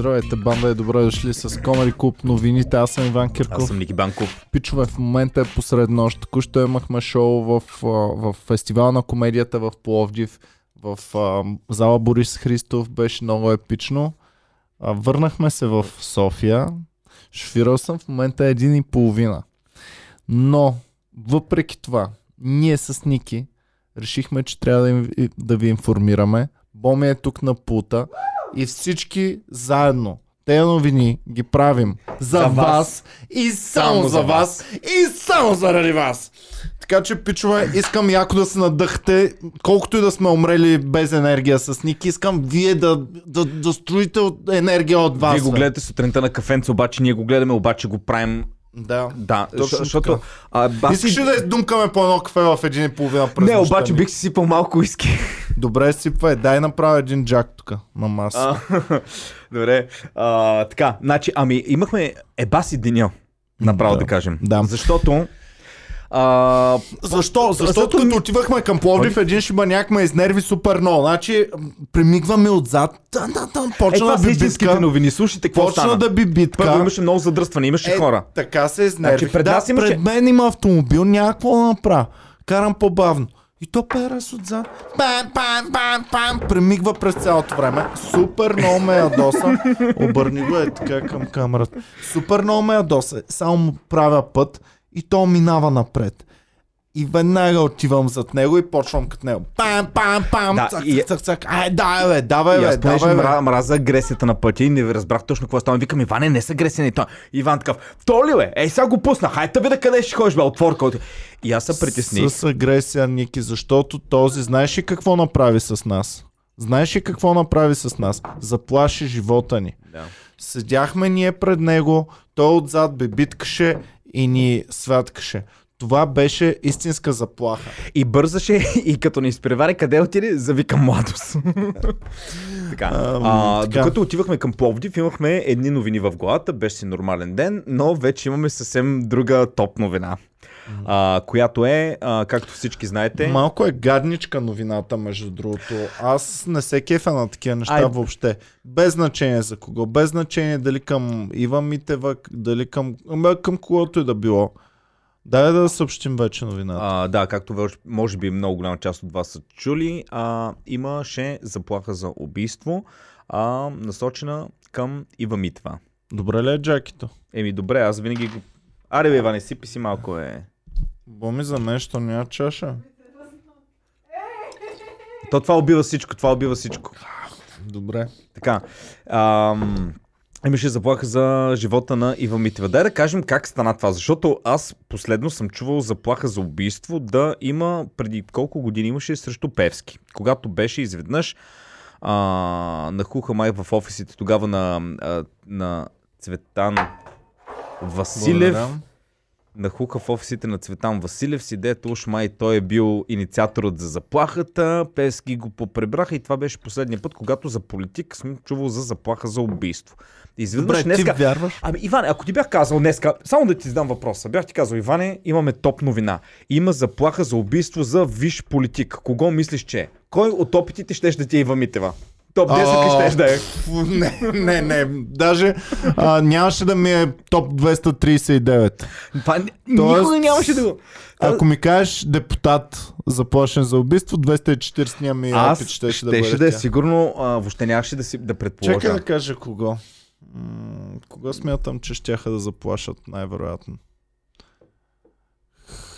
Здравейте, банда е добре дошли с Комари Клуб новините. Аз съм Иван Кирков. Аз съм Ники Банков. Пичове, в момента е посред нощ. Току-що имахме шоу в, в фестивал на комедията в Пловдив. В а, зала Борис Христов беше много епично. А, върнахме се в София. Шофирал съм в момента един и половина. Но, въпреки това, ние с Ники решихме, че трябва да, им, да ви информираме. Боми е тук на пута и всички заедно тези новини ги правим за, За вас, вас. и само за вас и само заради вас. Така че, пичове, искам яко да се надъхте, колкото и да сме умрели без енергия с Ники, искам вие да, да, да строите енергия от вас. Вие го гледате сутринта на кафенце, обаче ние го гледаме, обаче го правим. Да. Да, Точно защото. така. А, Искаш ли да издумкаме по едно кафе в един и половина през Не, обаче ми? бих си сипал малко иски. Добре, сипвай, дай направя един джак тук на маса. А, Добре. А, така, значи, ами имахме ебаси деня, направо Да. да, кажем. Да. Защото. А, Защо? Защото като ми- отивахме към Пловдив, един шибаняк ме изнерви супер много. Значи, примигваме отзад, тан, тан, е, почна това да битка. новини. Слушайте, какво Почна стана? да би битка. Първо имаше много задръстване, имаше Е, хора. Така се изнервих. Значи, пред да, имаше- пред мен има автомобил, няма какво да направя. Карам по-бавно. И то перас отзад. Пам, пам, пам, пам. Премигва през цялото време. Супер много ме ядоса. Обърни го е така към камерата. Супер много ме ядоса. Само правя път и то минава напред. И веднага отивам зад него и почвам като него. Пам, пам, пам. Да, цак, и- цак, цак. Ай, давай, бе, давай, И бе, давай, бе. мра, мраза агресията на пътя и не разбрах точно какво става. Викам, Иване, не са агресия, не той. Иван такъв, то ли бе? Ей, сега го пусна. Хайде да къде ще ходиш, бе, отворка. И аз се притесних. С агресия, Ники, защото този, знаеш ли какво направи с нас? Знаеш ли какво направи с нас? Заплаши живота ни. Да. Седяхме ние пред него, той отзад бе биткаше и ни святкаше. Това беше истинска заплаха. И бързаше и като ни изпревари, къде отиде, завика младост. така. Ам, а, така. Докато отивахме към Пловдив, имахме едни новини в главата, беше си нормален ден, но вече имаме съвсем друга топ новина. А, която е, а, както всички знаете, Малко е гадничка новината, между другото. Аз не се кефа на такива неща Ай. въобще. Без значение за кого. Без значение дали към Ива Митева, дали към, към когото и да било. Дай да съобщим вече новината. А, да, както може би много голяма част от вас са чули, а, имаше заплаха за убийство, а, насочена към Ива Митва. Добре ли е Джакито? Еми добре, аз винаги го... Аре бе, Иване, сипи си малко е. Боми за нещо няма чаша. То това убива всичко, това убива всичко. Добре. Така, ам, имаше заплаха за живота на Ива Митева. Дай да кажем как стана това, защото аз последно съм чувал заплаха за убийство да има преди колко години имаше срещу Певски. Когато беше изведнъж а, нахуха май в офисите тогава на, а, на Цветан Василев. Благодаря. Нахука в офисите на Цветан Василев с идеята, уж май той е бил инициаторът за заплахата, Пески го попребраха и това беше последния път, когато за политик съм чувал за заплаха за убийство. Изведнъж Добре, ти днеска... вярваш? Ами, Иване, ако ти бях казал днеска, само да ти задам въпроса, бях ти казал, Иване, имаме топ новина. Има заплаха за убийство за виш политик. Кого мислиш, че е? Кой от опитите щеш да ти е Ива Митева? Топ 10 ли щеш да е? Не, не, не. Даже а, нямаше да ми е топ 239. Това Тоест- никога нямаше да го... Ако ми кажеш депутат заплашен за убийство, 240 ми Аз опит щеше щеше да бъде да е сигурно, а, въобще нямаше да, си, да предположа. Чакай да кажа кого. М- кого смятам, че щяха да заплашат най-вероятно?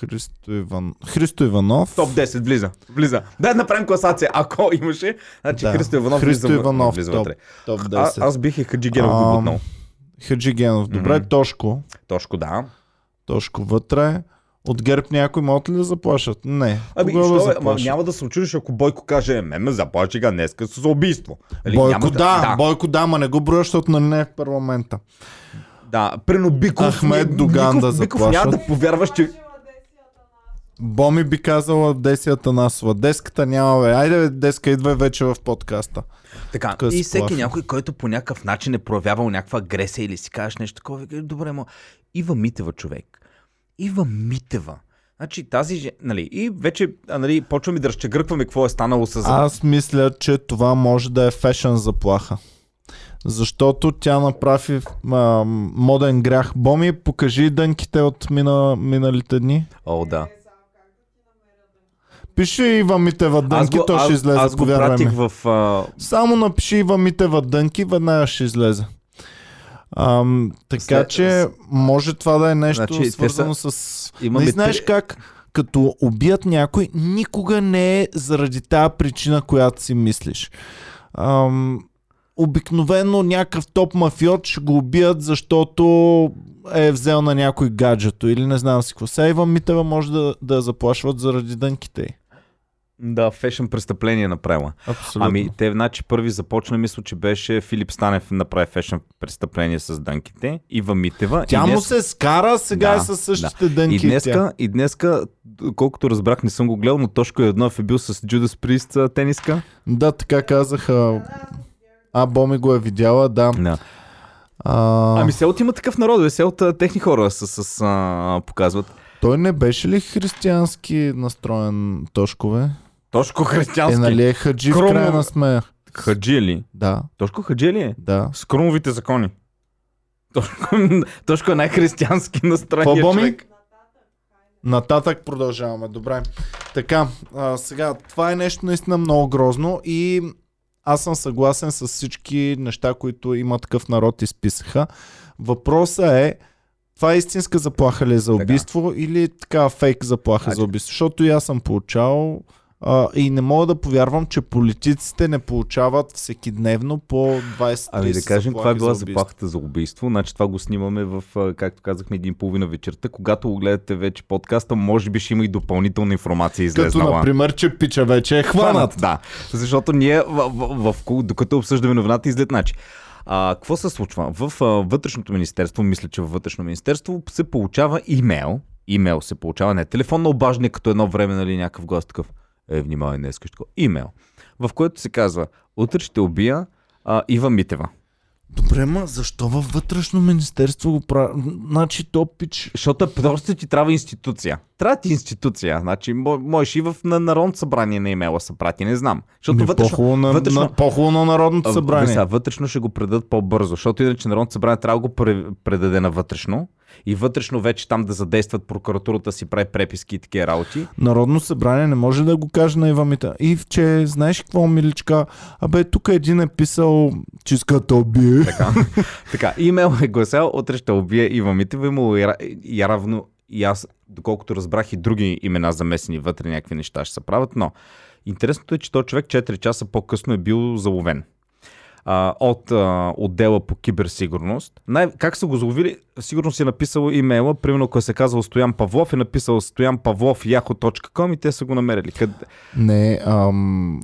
Христо, Иван... Христо Иванов. Топ 10 влиза. Влиза. Да направим класация. Ако имаше, значи Да. Христо Иванов Христо влиза, Иванов, влиза топ. Топ А, 10. аз бих и Хаджи Генов Ам, го бутнал. Хаджи Генов. Добре, Мгм. Тошко. Тошко, да. Тошко вътре. От ГЕРБ някой могат ли да заплашат? Не. Ами, що, ама заплашат? няма да се очудиш, ако Бойко каже, ме ме заплаши га днеска с убийство. Нали, Бойко няма да, да, Бойко да, ма не го броя, защото нали не е в парламента. Да, Прино Биков. Ахмед Биков- Доган да Биков заплашват. няма да повярваш, че... Боми би казала Десията Насова. Деската няма, бе. Айде, бе, Деска, идвай вече в подкаста. Така, Къс и всеки плафа. някой, който по някакъв начин е проявявал някаква агресия или си кажеш нещо такова, вика, добре, ма Ива Митева човек. Ива Митева. Значи тази, нали, и вече, нали, почваме да разчегъркваме какво е станало с... Аз мисля, че това може да е фешън заплаха. Защото тя направи а, моден грях. Боми, покажи дънките от мина, миналите дни. О, да. Пиши Ива Митева дънки, то ще аз, излезе, аз го пратих в... А, Само напиши Ива Митева дънки, веднага ще излезе. Ам, така След- че може това да е нещо Значи, свързано са- с... имаме Не знаеш три- как, като убият някой, никога не е заради тази причина, която си мислиш. Ам, обикновено някакъв топ мафиот ще го убият, защото е взел на някой гаджето или не знам си какво. Сега Ива Митева може да, да заплашват заради дънките й. Да, фешен престъпление направила. Абсолютно. Ами, те, значи, първи започна, мисля, че беше Филип Станев направи фешен престъпление с дънките. Ива Митева. Тя и му днес... се скара, сега Да, е със същите дънки. И тя. днеска, и днеска, колкото разбрах, не съм го гледал, но Тошко Еднов е бил с Джудас Прист тениска. Да, така казаха. А, Боми го е видяла, да. Да. А, Ами селото има такъв народ, бе, селото а, техни хора с, с, а, показват. Той не беше ли християнски настроен Тошкове? Тошко Е, християнски. нали е хаджи в Кромо- крайна сме. Хаджи ли? Да, Тошко хаджи ли е? да. С крумовите закони. Тошко, Тошко е най-християнски Какво, настроен Боми? човек. Нататък продължаваме. Добре. Така, а, сега, това е нещо наистина много грозно и аз съм съгласен с всички неща, които има такъв народ изписаха. Въпросът е, това е истинска заплаха ли е за Така. убийство или така фейк заплаха Значи- за убийство? Защото и аз съм получавал а, и не мога да повярвам, че политиците не получават всекидневно по 20 Ами да кажем, каква е била за заплахата за убийство. Значи това го снимаме в, както казахме, един половина вечерта. Когато го гледате вече подкаста, може би ще има и допълнителна информация Като, излезнала. например, че пича вече е хванат. Да, защото ние, в, в, в, докато обсъждаме новината, излед начин. А, какво се случва? В а, вътрешното министерство, мисля, че във вътрешно министерство се получава имейл. Имейл се получава, не телефонно обаждане, като едно време, нали, някакъв гост такъв. Е, внимавай, днес ще такова. Имейл. В което се казва, утре ще убия а, Ива Митева. Добре, ма защо във вътрешно министерство го прави? Значи то пич... Защото просто ти трябва институция. Трябва ти институция. Значи, мо- можеш и в на Народното събрание на имейла са прати, не знам. Защото Ми, вътрешно, по-хубаво, на, вътрешно- на, по-хубаво на Народното събрание. Сега, вътрешно ще го предадат по-бързо, защото иначе Народното събрание трябва да го пре- предаде на вътрешно и вътрешно вече там да задействат прокуратурата си прави преписки и такива работи. Народно събрание не може да го каже на Ивамита. И че, знаеш какво, миличка? Абе, тук един е писал, че иска да убие. Така, така имейл е гласял, утре ще убие Ива Митева, имало и, ра- и явно и аз, доколкото разбрах и други имена замесени вътре, някакви неща ще се правят, но интересното е, че този човек 4 часа по-късно е бил заловен. А, от а, отдела по киберсигурност. Най- как са го заловили? Сигурно си е написал имейла, примерно ако се казал Стоян Павлов, е написал Стоян Павлов yahoo.com и те са го намерили. Къде... Не, ам,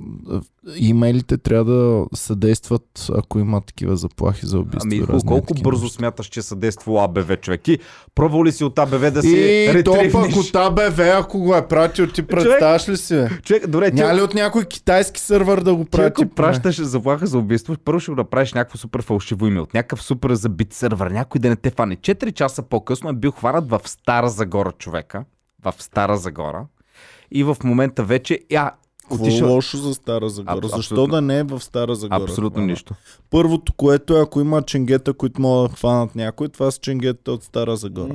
имейлите трябва да съдействат, ако има такива заплахи за убийство. Ами, разни колко такива бързо смяташ, че съдействало АБВ човек? Ти пробвал ли си от АБВ да си И то пък ретривнеш? от АБВ, ако го е пратил, ти представяш ли си? Човек, добре, ти, Няма ли от някой китайски сървър да го ти прати? ако пращаш заплаха за убийство, първо ще го направиш някакво супер фалшиво име, от някакъв супер забит сървър, някой да не те фане. Четири часа по-късно е бил хванат в Стара Загора човека. В Стара Загора. И в момента вече, я, Какво отишъл... лошо за Стара Загора? Аб- Защо да не е в Стара Загора? Абсолютно хванат? нищо. Първото, което е, ако има ченгета, които могат да хванат някой, това са ченгета от Стара Загора.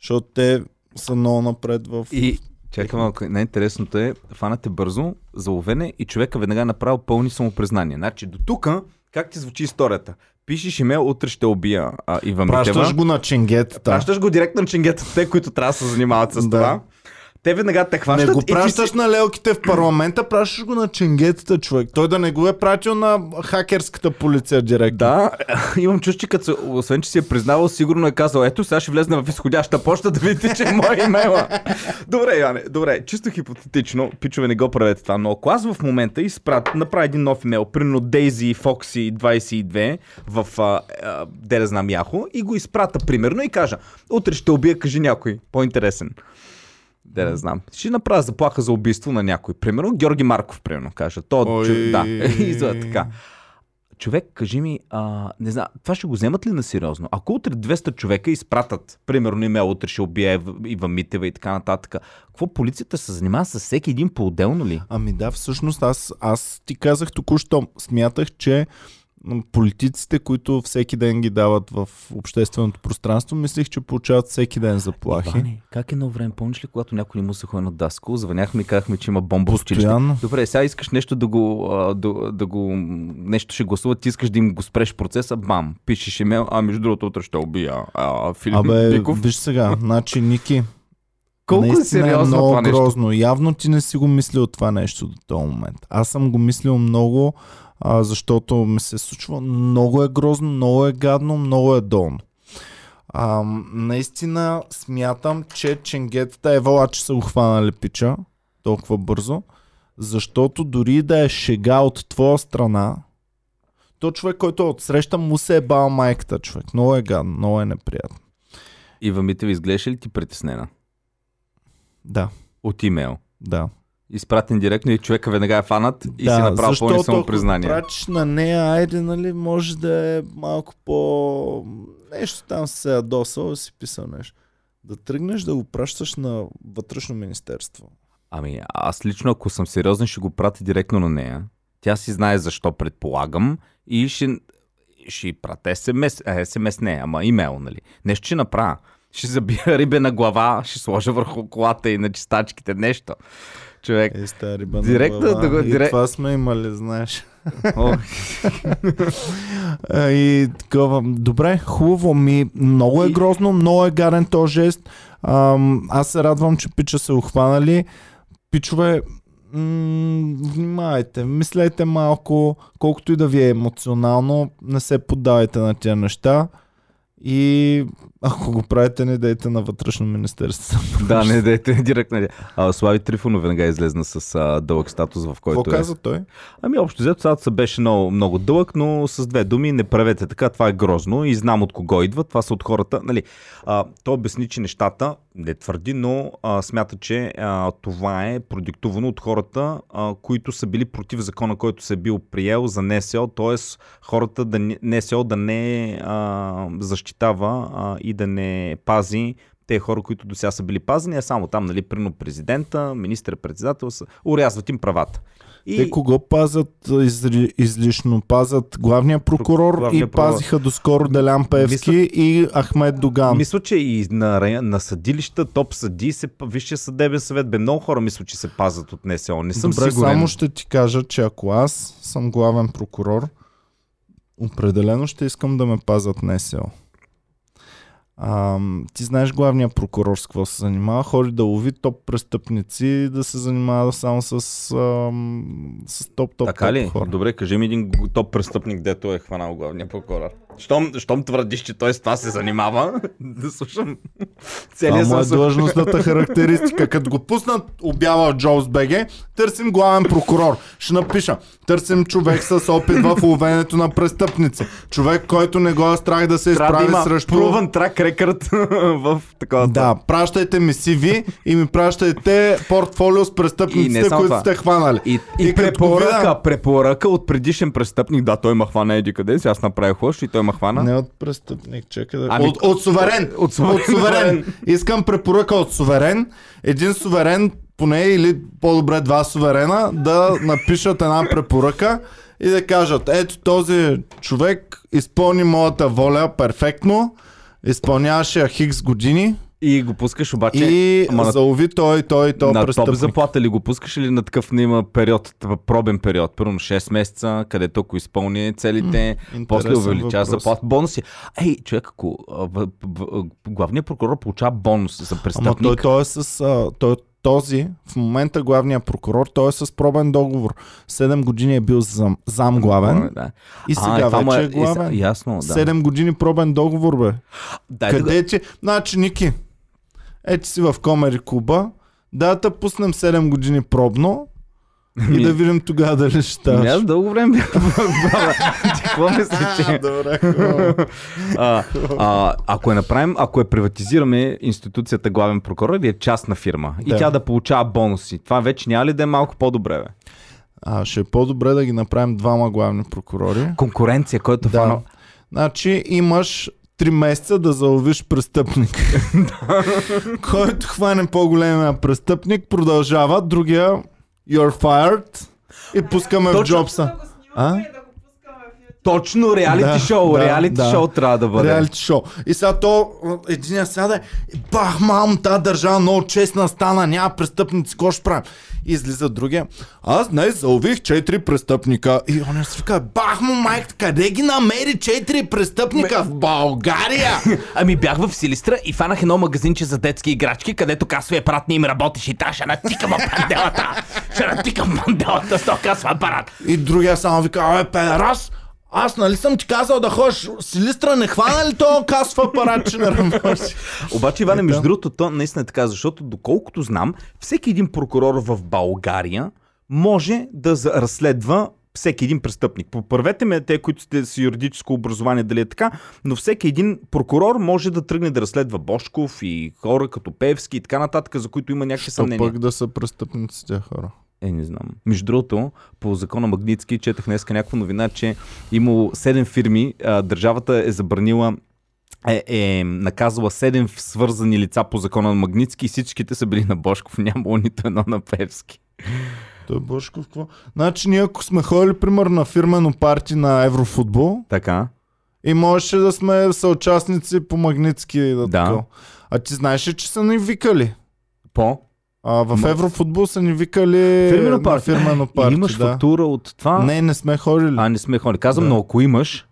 Защото те са много напред в... И чакай малко, най-интересното е, фанате бързо, заловене и човека веднага е направил пълни самопризнания. Значи до тук, как ти звучи историята? Пишеш имейл, утре ще убия а, Ива Митева. Пращаш го на ченгетата. Пращаш го директно на ченгетата, те, които трябва да се занимават с Да. Те веднага те хващат Не го пращаш си... на лелките в парламента, пращаш го на ченгетата, човек. Той да не го е пратил на хакерската полиция директно. Да, имам чувство, като, освен че си е признавал, сигурно е казал, ето сега ще влезне в изходяща почта да видите, че е моя имейла. добре, Йоане, добре, чисто хипотетично, пичове не го правете това, но ако аз в момента изпрат, направя един нов имейл, примерно Daisy Foxy 22 в, а, а, де знам, Яхо, и го изпрата примерно и кажа, утре ще убия, кажи някой, по-интересен. Де да знам. Ще направя заплаха за убийство на някой. Примерно Георги Марков, примерно, кажа. То, Ой. чу... да, и за така. Човек, кажи ми, а, не знам, това ще го вземат ли на сериозно? Ако утре 200 човека изпратят, примерно имейл, утре ще убие Ива Митева и така нататък, какво полицията се занимава с всеки един по-отделно ли? Ами да, всъщност аз, аз ти казах току-що, смятах, че политиците, които всеки ден ги дават в общественото пространство, мислих, че получават всеки ден заплахи. Иване, как едно време, помниш ли, когато някой ни мусаха едно даско, звъняхме и казахме, че има бомба в училище. Постоянно. Добре, сега искаш нещо да го, да, да го, нещо ще гласуват, ти искаш да им го спреш процеса, бам, пишеш имейл, а между другото утре ще убия а, Филип Абе, Биков. виж сега, значи, Ники, Колко е наистина сериозно много това нещо? грозно. Явно ти не си го мислил това нещо до този момент. Аз съм го мислил много, а, защото ми се случва много е грозно, много е гадно, много е долно. А, наистина смятам, че ченгетата е вала, че са го хванали пича толкова бързо, защото дори да е шега от твоя страна, то човек, който отсреща, му се е бал майката човек. Много е гадно, много е неприятно. Ива Митева, изглеждаш ли ти притеснена? Да, От имейл. да. Изпратен директно и човека веднага е фанат и да, си направи пълни защото самопризнания. ако пратиш на нея, айде, нали, може да е малко по... Нещо там се е ядосал си писал нещо. Да тръгнеш да го пращаш на вътрешно министерство. Ами, аз лично, ако съм сериозен, ще го пратя директно на нея. Тя си знае защо предполагам и ще, ще й пратя СМС, а, СМС не, ама имейл, нали. Нещо ще направя. Ще забия рибена глава, ще сложа върху колата и на чистачките, нещо. Човек. Е, стая риба на Директно да го- И директ- това сме имали, знаеш. И такова. Добре, хубаво ми. Много е И- грозно, много е гарен този жест. Ам, аз се радвам, че пича се ухванали. Пичове, м- внимайте, мислете малко, колкото и да ви е емоционално, не се поддавайте на тия неща. И ако го правите, не дайте на вътрешно министерство. да, не дайте директно. А, Слави Трифонов веднага излезна с а, дълъг статус, в който Какво е. каза той? Ами общо взето статусът беше много, много дълъг, но с две думи не правете така, това е грозно и знам от кого идва, това са от хората. Нали, а, той обясни, че нещата, не твърди, но а, смята, че а, това е продиктувано от хората, а, които са били против закона, който се е бил приел за НСО, т.е. хората да НСО да не а, защитава а, и да не пази те хора, които до сега са били пазени, а само там, нали, прино президента, министър-председател, са, урязват им правата. И... Те кого пазят изри, излишно? Пазят главния прокурор Главния и прокурор. пазиха доскоро Делян Певски Мисля- и Ахмед Доган. Мисля, че и на, на съдилища, топ съди, се, Висшия съдебен съвет, бе много хора мисля, че се пазят от НСО. Не съм Добре, сигурен. само ще ти кажа, че ако аз съм главен прокурор, определено ще искам да ме пазят НСО. А, ти знаеш главния прокурор с какво се занимава? Ходи да лови топ престъпници, да се занимава само с, ам, с топ-топ Така ли? хора. Добре, кажи ми един топ престъпник, дето е хванал главния прокурор. Щом, щом твърдиш, че той с това се занимава, да слушам Това целият му е длъжностната характеристика. Като го пуснат обява от Джобс БГ, търсим главен прокурор. Ще напиша. Търсим човек с опит в ловенето на престъпници. Човек, който не го е страх да се да изправи има срещу... proven track record в такова. Да, пращайте ми CV и ми пращайте портфолио с престъпниците, които това. сте хванали. И, и, И препоръка, видя- препоръка от предишен престъпник. Да, той ма хвана еди къде си, аз направих лъж и той ма хвана. Не от престъпник, чакай да... Ами- от, от суверен! От суверен, От суверен! Искам препоръка от суверен. Един суверен, поне или по-добре два суверена, да напишат една препоръка и да кажат, ето този човек изпълни моята воля перфектно, изпълняваше я хикс години И го пускаш обаче. и ама залови той, той, той на топ престъпник. заплата ли го пускаш или на такъв не има период, пробен период, първо 6 месеца, където ако изпълни целите, после интересен увеличава заплата, бонуси. Ей, човек, ако а, главният прокурор получава бонус за Ама престъпник, той, той е с... А, той, този, в момента главният прокурор, той е с пробен договор. 7 години е бил зам, зам главен Да. и сега му вече е и с- главен. ясно, да. 7 години пробен договор, бе. Дайте Къде е, че... Значи, Ники, ето си в Комери клуба, да те пуснем 7 години пробно и да видим тогава дали ще Ами ставаш. аз дълго време бях какво а, ако, е направим, ако е приватизираме институцията главен прокурор или е частна фирма и тя да получава бонуси, това вече няма ли да е малко по-добре, бе? А, ще е по-добре да ги направим двама главни прокурори. Конкуренция, който Да. фана... Значи имаш 3 месеца да заловиш престъпник. Който хване по-големия престъпник, продължава, другия you're fired и пускаме в. Джобса. Да го А? снимаме и да го пускаме в Точно, реалити Да, шоу. да, реалити да. шоу трябва да бъде. Реалити шоу. И сега то, един сяда, и бах, мам, тази държава много честна стана, няма престъпници, какво ще правим? Излиза другия. Аз днес залових четири престъпника. И он си вика, бах му, майк, къде ги намери четири престъпника? В България! Ами бях в Силистра и фанах едно магазинче за детски играчки, където касови апарат не им работеше и трябваше да натикам панделата. Ще натикам панделата с този касов апарат. И другия само вика, абе, педерас, аз нали съм ти казал да ходиш в Силистра, не хвана ли то касов апарат, че не работи? Обаче, Иване, между Да. другото, то наистина е така, защото доколкото знам, всеки един прокурор в България може да разследва всеки един престъпник. Поправете ме, те, които сте с юридическо образование, дали е така, но всеки един прокурор може да тръгне да разследва Бошков и хора като Певски и така нататък, за които има някакви съмнения. пък да са престъпници тези хора? Е, не знам. Между другото, по закона Магницки, четах днес някаква новина, че имало 7 фирми, а, държавата е забранила е, е наказала 7 свързани лица по закона на Магницки и всичките са били на Бошков, нямало нито едно на Певски. Той Бошков какво? Значи ние ако сме ходили, примерно, на фирмено парти на Еврофутбол Така. и можеше да сме съучастници по Магнитски и да, Да. такова. А ти знаеш ли, че са ни викали? По. А, в Ма- Еврофутбол са ни викали Фирмено парти. фирмено И парти. имаш да. фактура от това. Не, не сме ходили. А, не сме ходили. Казвам, Да. но ако имаш,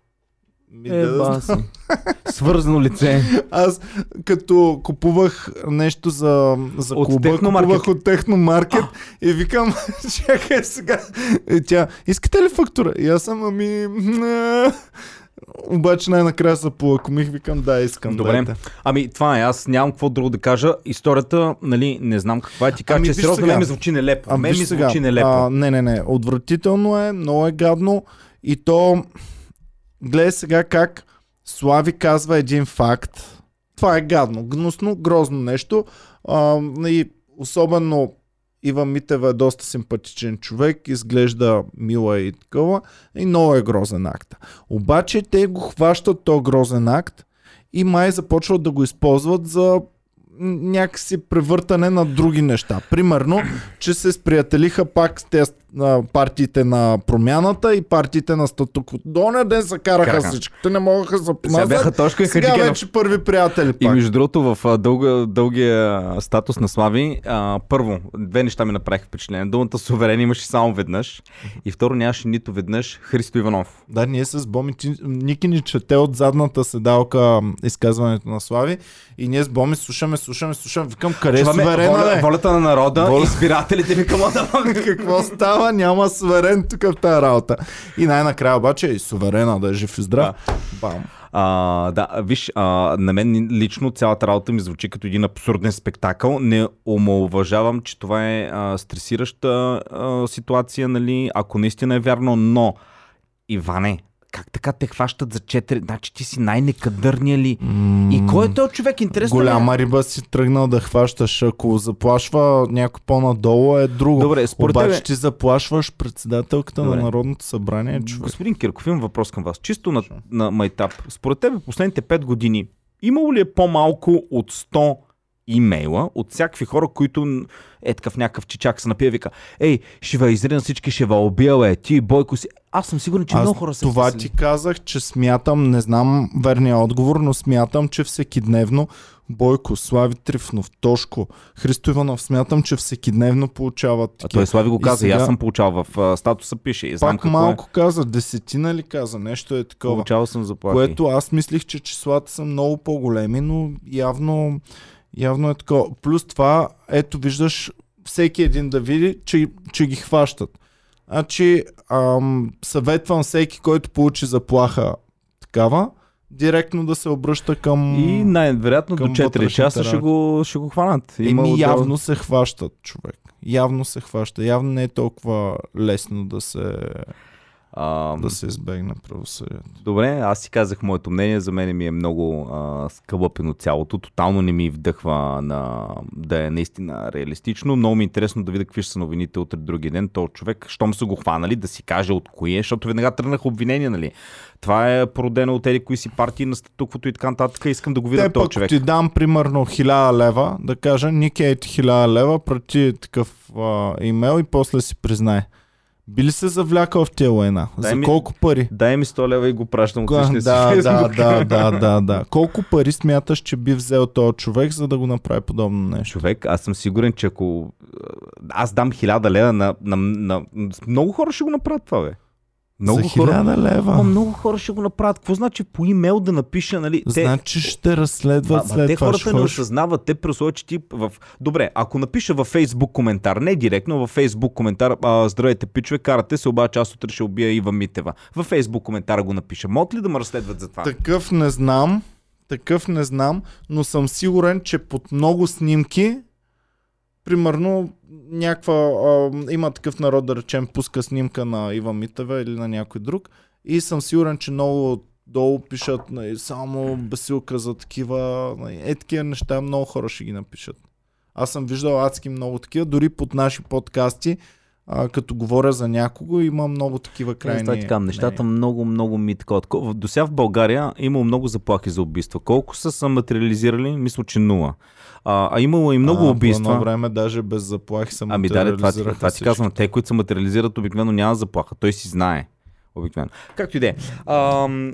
Ми, е, да, баси. Свързано лице. Аз като купувах нещо за, за От клуба, Техномаркет. купувах от Техномаркет и викам, чакай сега. И тя, искате ли фактура? И аз съм, ами... Обаче най-накрая се полакомих, викам, да, искам. Добре. Дайте. Ами това е, аз нямам какво друго да кажа. Историята, нали, не знам каква е. Ти кажа, Ами, че сериозно сега. ми звучи нелепо. А, мен виж ми сега, звучи нелепо. А, не, не, не. Отвратително е, много е гадно. И то, гледай сега как Слави казва един факт. Това е гадно, гнусно, грозно нещо. А, и особено Ива Митева е доста симпатичен човек, изглежда мила и такова. И много е грозен акт. Обаче те го хващат то грозен акт и май започват да го използват за някакси превъртане на други неща. Примерно, че се сприятелиха пак с тези а, партиите на промяната и партиите на статуквото. До оня ден се караха Караха. всичките, не могаха да се Сега бяха точка и Сега хаджики на вече първи приятели И пак. между другото, в а, дълга, дългия статус на Слави, а, първо, две неща ми направиха впечатление. Думата суверен имаше само веднъж. И второ, нямаше нито веднъж Христо Иванов. Да, ние с Боми, ти- Ники ни чете от задната седалка м, изказването на Слави и ние с Боми слушаме, слушаме, слушаме. Викам, къде е Чуваме суверена, воля, бе? волята на народа, Воля- избирателите ви към Какво става? Няма суверен тук в тази работа. И най-накрая обаче и суверена да е жив и здрав. Бам. А, да, виж, а, на мен лично цялата работа ми звучи като един абсурден спектакъл. Не омалуважавам, че това е а, стресираща а, ситуация, нали, ако наистина е вярно, но Иване, как така те хващат за 4? Значи ти си най-некадърния ли? И кой е този човек? Интересно е. Голяма риба си тръгнал да хващаш. Ако заплашва някой по-надолу е друго. Добре, според Обаче тебе- ти заплашваш председателката Добре. на Народното събрание, човек. Господин Кирков, имам въпрос към вас. Чисто на, на майтап. Според тебе последните 5 години имало ли е по-малко от 100 имейла от всякакви хора, които е такъв някакъв чичак се напия вика Ей, ще ва изрина всички, ще ва убия, е, ти Бойко си. Аз съм сигурен, че Аз много хора са това ти казах, че смятам, не знам верния отговор, но смятам, че всекидневно Бойко, Слави Трифнов, Тошко, Христо Иванов, смятам, че всекидневно получават А такива. той Слави го каза, и, аз съм получавал в а, статуса пише. И знам Пак какво малко каза, десетина ли каза, нещо е е. такова. Получавал съм заплахи. Което аз мислих, че числата са много по-големи, но явно, явно е такова. Плюс това, ето виждаш, всеки един да види, че, че ги хващат. Значи, ам, съветвам всеки, който получи заплаха такава, директно да се обръща към... И най-вероятно до към 4 вътрешните часа ще го, ще го хванат. Има Еми, отдел- явно се хващат, човек. Явно се хваща. Явно не е толкова лесно да се, А, да се избегне правосъдието. Добре, аз си казах моето мнение, за мен ми е много а, скълъпено цялото, тотално не ми вдъхва на, да е наистина реалистично. Много ми е интересно да видя какви ще са новините утре други ден. То човек, щом са го хванали, да си каже от кои е, защото веднага тръгнах обвинения, нали? Това е породено от еди кои си партии на статуквото и така нататък. Искам да го видя Те този пък човек. ти дам примерно 1000 лева, да кажа, Ники ти 1000 лева, прати такъв а, имейл и после си признай. Би ли се завлякал в тия война? Дай За ми- колко пари? Дай ми 100 лева и го пращам от личния си Да, да, Фейсбук. да, да, да, да. Колко пари смяташ, че би взел този човек, за да го направи подобно нещо? Човек, аз съм сигурен, че ако аз дам 1000 лева на, на, на, много хора ще го направят това, бе. Много за хора. лева. Ама много хора ще го направят. Какво значи по имейл да напиша, нали? Те, Значи ще разследват Ма, ма след те това. хората ще не осъзнават, те при условие, че ти в... Добре, ако напиша във Facebook коментар, не директно, във Facebook коментар, а, здравейте, пичове, карате се, обаче аз утре ще убия Ива Митева. Във Facebook коментара го напиша. Могат ли да ме разследват за това? Такъв не знам, такъв не знам, но съм сигурен, че под много снимки, примерно някаква, а, има такъв народ, да речем, пуска снимка на Ива Митева или на някой друг и съм сигурен, че много долу пишат нали, само бесилка за такива, нали, е такива неща, много хора ще ги напишат. Аз съм виждал адски много такива, дори под наши подкасти, а, като говоря за някого, има много такива крайни. Крайни, така, нещата мнения. много, много ми. Тако- До сега в България имало много заплахи за убийства. Колко са се материализирали? Мисля, че нула. А, а имало и много а, убийства. едно време даже без заплахи се Ами да, това, материализираха това ти казвам. Те, които се материализират, обикновено няма заплаха. Той си знае. Обикновено. Както и да е.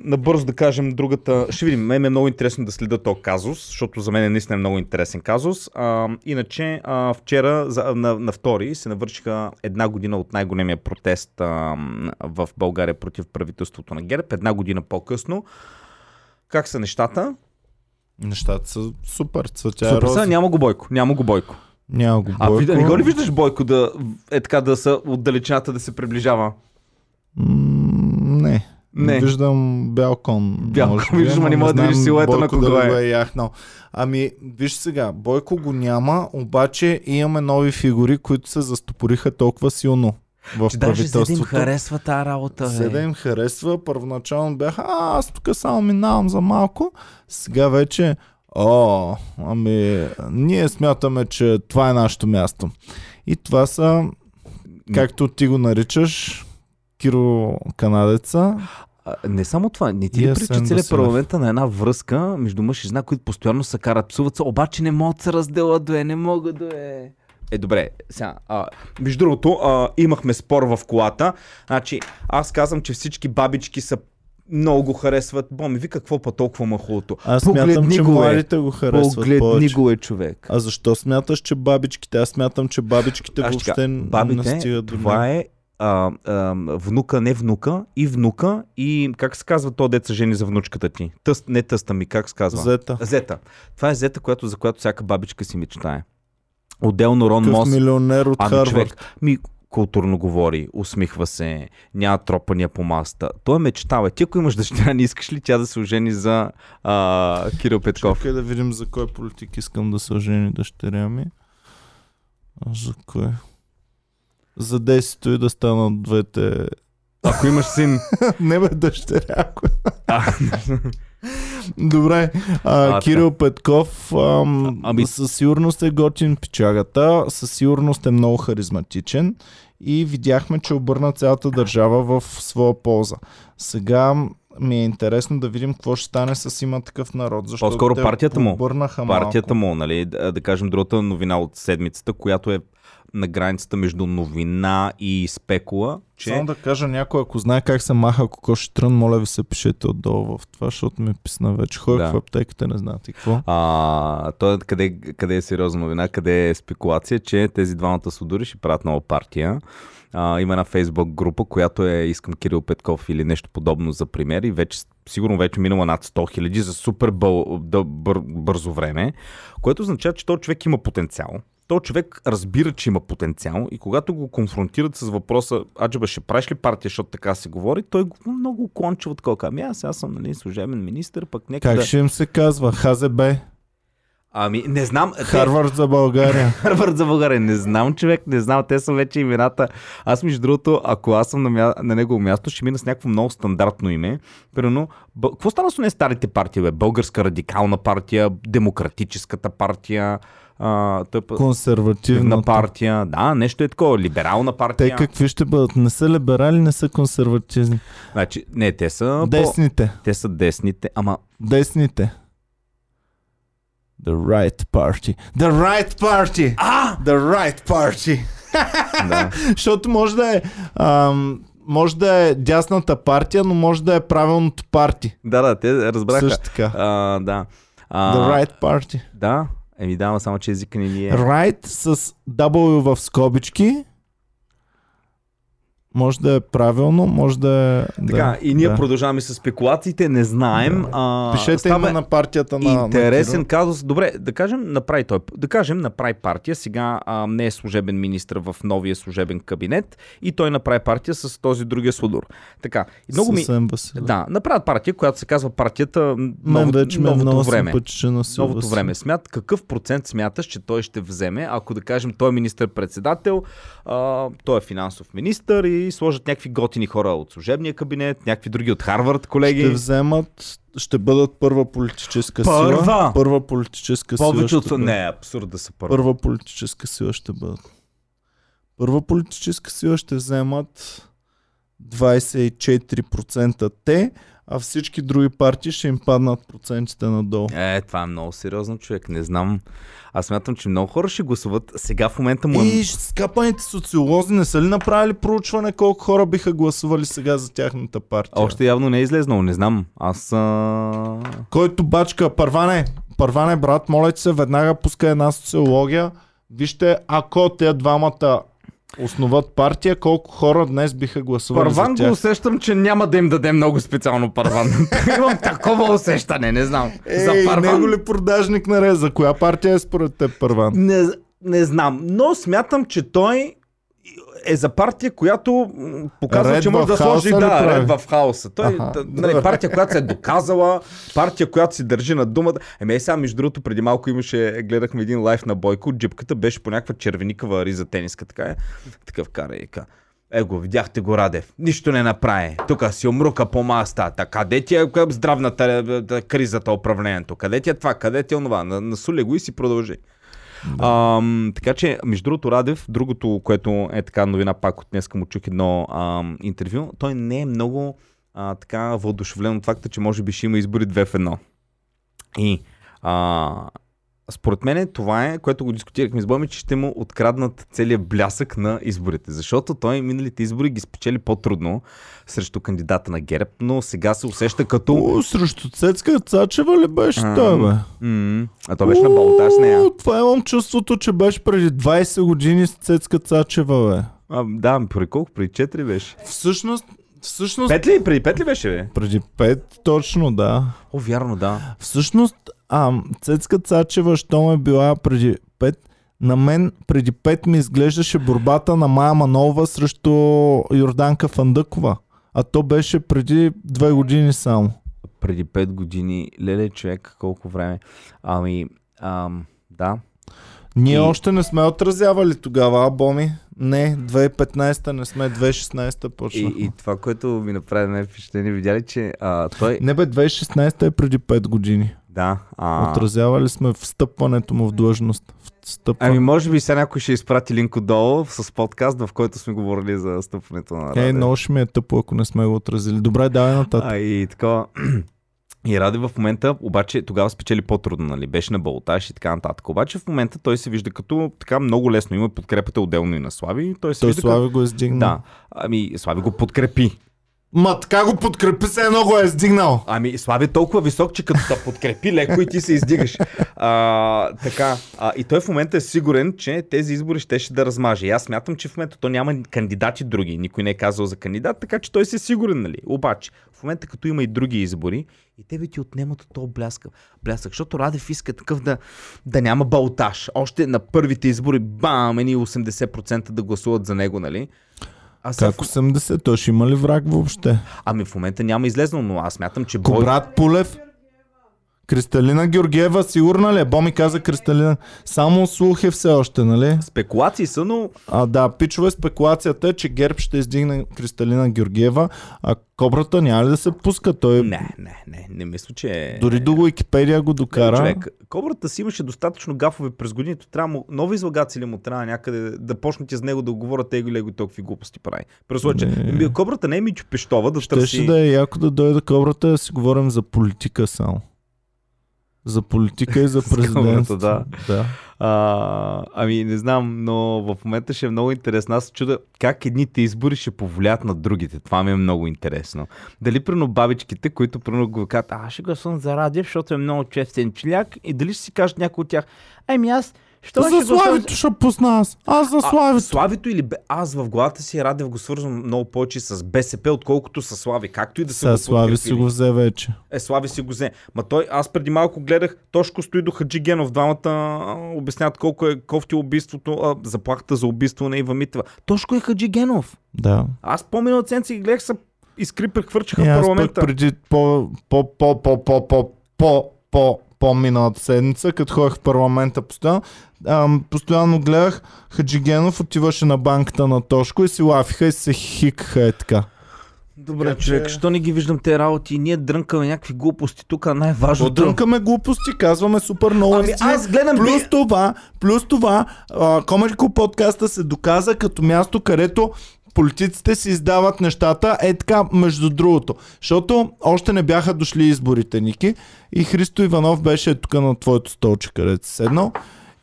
Набързо да кажем другата. Ще видим. Мен е много интересно да следа този казус, защото за мен е наистина много интересен казус. Ам, иначе а, вчера за, на, на втори се навършиха една година от най-големия протест ам, в България против правителството на ГЕРБ. Една година по-късно. Как са нещата? Нещата са супер. Цветя Супер, са, няма го Бойко. Няма го Бойко. Няма го А Бойко. вижда, не го ли виждаш Бойко да е така да са от далечината да се приближава? М, не. Не. Виждам бял кон. Бял може кон, ма ама не мога да видиш силуета на Бойко кого дали е. го е яхнал. Ами, виж сега, Бойко го няма, обаче имаме нови фигури, които се застопориха толкова силно в Че даже за да им харесва тази работа, За да им харесва, първоначално бяха, а, аз тук само минавам за малко. Сега вече, о, ами, ние смятаме, че това е нашето място. И това са, както ти го наричаш, Киро Канадеца. Не само това, не ти ли прича целият Василев. парламент е на една връзка между мъж и жена, които постоянно се карат, псуват се, обаче не могат да се разделят, да е, не могат да е. Е, добре, сега, а, между другото, а, имахме спор в колата. Значи, аз казвам, че всички бабички са много го харесват. Боми, ви какво па толкова махулото? Аз смятам, Погледни че го, е. младите го харесват Погледни повече. го е човек. А защо смяташ, че бабичките? Аз смятам, че бабичките Аз ще въобще кажа, не бабите, стигат до това е а, а, внука, не внука, и внука, и как се казва то деца жени за внучката ти? Тъст, не тъста ми, как се казва? Зета. Зета. Това е зета, която, за която всяка бабичка си мечтае. Отделно Рон Мос. милионер от Ами човек, ми културно говори, усмихва се, няма тропания по маста. Той е мечта, бе. Ти ако имаш дъщеря, не искаш ли тя да се ожени за а, Кирил Петков? Чакай да видим за кой политик искам да се ожени дъщеря ми. А за кой? За десето и да станат двете... Ако имаш син. не бе дъщеря. Добре, а, А, Кирил Петков ам, ами- със сигурност е готин пичагата, със сигурност е много харизматичен и видяхме, че обърна цялата държава в своя полза. Сега ми е интересно да видим какво ще стане с има такъв народ. Защото По-скоро партията му. Обърнаха партията малко. му, нали, да, да кажем другата новина от седмицата, която е на границата между новина и спекула, че... Само да кажа някой, ако знае как се маха кокоши трън, моля ви се пишете отдолу в това, защото ми е писна вече. Ходих Да. в аптеката, не знаете какво. А, то е къде, къде е сериозна новина, къде е спекулация, че тези двамата судори ще правят нова партия. А, има една фейсбук група, която е Искам Кирил Петков или нещо подобно за пример и вече, сигурно вече минала над 100 хиляди за супер бъл, бър, бързо време, което означава, че този човек има потенциал. Този човек разбира, че има потенциал и когато го конфронтират с въпроса, Аджаба, ще правиш ли партия, защото така се говори, той го много такова. казва, Ами аз, аз съм нали, служебен министр, пък нека Как да... ще им се казва? ХЗБ? Ами, не знам. те- Харвард за България. Харвард за България. Не знам, човек, не знам. Те са вече имената. Аз, между другото, ако аз съм на, мя... на негово място, ще мина с някакво много стандартно име. Примерно, бъ... какво стана с не старите партии, бе? Българска радикална партия, Демократическата партия, а, път... Консервативна партия. Да, нещо е такова. Либерална Те партия. какви ще бъдат? Не са либерали, не са консервативни. Значи, не, те са... По... Десните. Те са десните, ама Десните. The right party. The right party! А! The right party! да. Защото може да е... Ам, може да е дясната партия, но може да е правилното парти. да, да, те разбраха. Също така. А, да. А, The right party. Да, еми да, само че езика ни е. Right с W в скобички. Може да е правилно, може да е... Така, да, и ние да. продължаваме с спекулациите, не знаем. А, Пишете става на партията на... Интересен на казус. Добре, да кажем, направи той. Да кажем, направи партия. Сега а, не е служебен министр в новия служебен кабинет и той направи партия с този другия Содор. Така, и много ми... Да, направят партия, която се казва партията ново, вече новото много време. симпатичен на Силва Новото си. време. Смят, какъв процент смяташ, че той ще вземе, ако да кажем той е министър-председател, а, той е финансов министър и сложат някакви готини хора от служебния кабинет, някакви други от Харвард, колеги. Ще вземат, ще бъдат първа политическа Първа? сила. Първа политическа сила. Повече от... ще бъдат. Не, абсурд да са първа. Първа политическа сила ще бъдат. Първа политическа сила ще вземат 24% те, а всички други партии ще им паднат процентите надолу. Е, това е много сериозно, човек. Не знам. Аз смятам, че много хора ще гласуват. Сега в момента му е... И скапаните социолози не са ли направили проучване колко хора биха гласували сега за тяхната партия? Още явно не е излезнал, не знам. Аз... А... Който бачка, Първане, Първане, брат, моля ти се, веднага пуска една социология. Вижте, ако те двамата основат партия, колко хора днес биха гласували Първан за го тях. усещам, че няма да им даде много специално първан. Имам такова усещане, не знам. за Ей, първан. него ли продажник на Реза? Коя партия е според теб Първан? Не, не знам, но смятам, че той е за партия, която показва, Ред че може да сложи да, прави? ред в хаоса. Той Аха, нали, партия, която се е доказала, партия, която си държи на думата. Еми, е, сега, между другото, преди малко имаше, гледахме един лайф на Бойко, джипката беше по някаква червеникава риза тениска, така е. Такъв кара и ка. Е го, видяхте го Радев. Нищо не направи. Тук си умрука по мастата. Къде ти е е, здравната е, е, кризата, управлението? Къде ти е това? Къде ти е онова? На- Насули го и си продължи. Ам, така че, между другото, Радев, другото, което е така новина, пак от днес му чух едно ам, интервю, той не е много а, така въодушевлен от факта, че може би ще има избори две в едно. И а, според мен това е, което го дискутирахме с Боми, че ще му откраднат целият блясък на изборите. Защото той миналите избори ги спечели по-трудно срещу кандидата на ГЕРБ, но сега се усеща като... О, срещу Цецка Цачева ли беше той, бе? А той беше на балотаж с нея. Това имам чувството, че беше преди 20 години с Цецка Цачева, бе. А, да, преди колко? Преди 4 беше. Всъщност, всъщност... Пет ли? Преди пет ли беше, бе? Преди 5, точно, да. О, вярно, да. Всъщност, а, Цецка Цачева, що е била преди 5, на мен преди 5 ми изглеждаше борбата на Майя Манова срещу Йорданка Фандъкова. А то беше преди 2 години само. Преди 5 години, леле човек, колко време. Ами, ам, да. Ние И- още не сме отразявали тогава, а, Боми? Не, 2015 не сме, 2016 почна. И, и това, което ми направи най впечатление, видя ли, че а, той... Не бе, 2016 е преди 5 години. Да. А... Отразявали сме встъпването му в длъжност. Встъпване. Ами, може би сега някой ще изпрати линк отдолу с подкаст, в който сме говорили за стъпването на Е, Раде. много ще ми е тъпо, ако не сме го отразили. Добре, давай нататък. А, и така. И Раде в момента, обаче тогава спечели по-трудно, нали? Беше на балотаж и така нататък. Обаче в момента той се вижда като така много лесно. Има подкрепата отделно и на Слави. Той се Той вижда Слави го е издигнал. Като... Да. Ами, Слави го подкрепи. Ма така го подкрепи се едно го е издигнал. Ами, Слави толкова висок, че като те подкрепи леко и ти се издигаш. А, така. А, и той в момента е сигурен, че тези избори ще, ще да размаже. И аз смятам, че в момента то няма кандидати други. Никой не е казал за кандидат, така че той си е сигурен, нали? Обаче, в момента като има и други избори, и те ви ти отнемат от този блясък. блясък. Защото Радев иска такъв да, да няма балтаж. Още на първите избори, бам, едни 80% да гласуват за него, нали? А сега Как 80? Той ще има ли враг въобще? Ами в момента няма излезнал, но аз смятам, че Бой... Кобрат Пулев? Кристалина Георгиева, сигурна ли е? Боми каза Кристалина. Само слух е все още, нали? Спекулации са, но А да, пичове спекулацията е, че Герб ще издигне Кристалина Георгиева, а Кобрата няма ли да се пуска? Той не, не, не, не мисля, че... дори до Уикипедия го Не, докара. човек, кобрата си имаше достатъчно гафове през годините. Трябва му, нови излагаци ли му трябва някъде да почнете с него да говорят его лего толкова глупости прави. През че Не. ми- кобрата не е Мичо Пещова да Щеше търси... да е яко да дойде Кобрата да си говорим за политика само. За политика и за президентство. да. да. А, ами не знам, но в момента ще е много интересно. Аз чуда как едните избори ще повлият на другите. Това ми е много интересно. Дали прено бабичките, които прено го казват, а аз ще гласувам за Радев, защото е много честен чиляк и дали ще си кажат някой от тях, ами аз, що ще За гласувам Славито ще пусна аз. Аз за а, Славито. Славито или аз в главата си Радев го свързвам много повече с БСП, отколкото с Слави. Както и да се Сега го Слави си го взе вече. Е, Слави си го взе. Ма той, аз преди малко гледах, Тошко стои до Хаджигенов. Двамата обясняват колко е кофти убийството, а, заплахата за убийство на Ива Митева. Тошко е Хаджигенов. Да. Аз по-минал седмица ги гледах са искри прехвърчаха в аз пък парламента. преди по, по, по, по, по, по, по, по, по миналата седмица, като ходех в парламента постоянно, ам, постоянно гледах Хаджигенов отиваше на банката на Тошко и си лафиха и се хикаха е така. Добре, Така човек, що не ги виждам те работи? Ние дрънкаме някакви глупости тук, а най-важното... Подрънкаме глупости, казваме супер много Ами истина. аз гледам... Плюс би- това, плюс това, Комерико подкаста се доказа като място, където политиците си издават нещата, е така, между другото. Защото още не бяха дошли изборите, Ники, и Христо Иванов беше тук на твоето столче, където си седнал.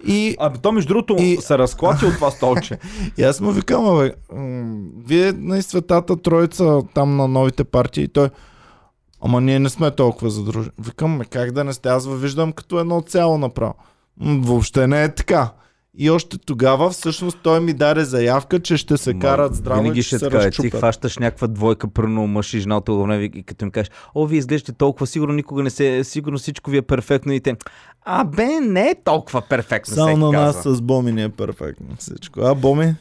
И, Абе, то между другото И- се разклати от това столче. и аз му викам, абе, вие на светата троица там на новите партии, той, ама ние не сме толкова задружени. Викам, как да не сте, аз ви виждам като едно цяло направо. Въобще не е така. И още тогава всъщност той ми даде заявка, че ще се Ма, карат здраво Винаги и ще ще се така. е. Ти разчупят. хващаш някаква двойка, пръвно мъж и жена от това време и като им кажеш, о, вие изглеждате толкова, сигурно никога не се, сигурно всичко ви е перфектно и те. А бе, не е толкова перфектно, Само на нас казва. с Боми ни е перфектно всичко. А, Боми?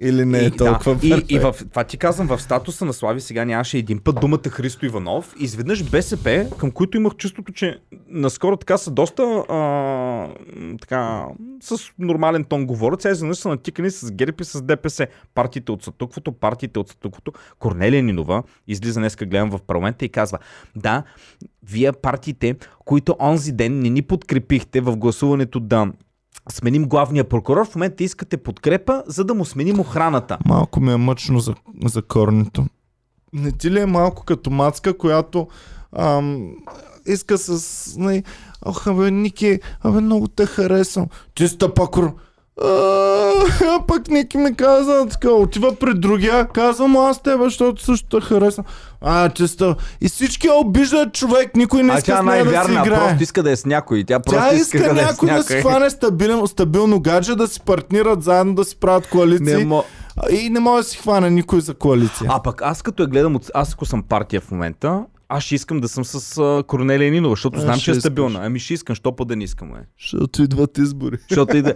Или не е И- толкова да, и, и в, това ти казвам, в статуса на Слави сега нямаше един път думата Христо Иванов. Изведнъж БСП, към които имах чувството, че наскоро така са доста а, така, с нормален тон говорят. Сега изведнъж са натикани с ГЕРБ и с ДПС. Партиите от Сатуквото, партиите от Сатуквото. Корнелия Нинова излиза днеска гледам в парламента и казва, да, вие партиите, които онзи ден не ни подкрепихте в гласуването да сменим главния прокурор, в момента искате подкрепа, за да му сменим охраната. Малко ми е мъчно за, за корнито. Не ти ли е малко като мацка, която ам, иска с... Нали, Ох, абе, Ники, абе, много те харесвам. Ти си тъпакор. А, пък Ники ми каза, така, отива при другия, казвам аз тебе, защото също те харесвам. А, честа. И всички я обиждат човек, никой не а иска с нея да си играе. просто иска да е с някой. Тя просто Тя иска, иска да е някой да си някой. хване стабилно, стабилно гадже, да си партнират заедно, да си правят коалиции. Не мо... И не може да си хване никой за коалиция. А пък аз като я гледам, от... аз ако съм партия в момента, аз ще искам да съм с а, Корнелия Нинова, защото А, знам, че е стабилна. Ами ще искам, що па да не искам, е. Защото идват избори. Защото и да...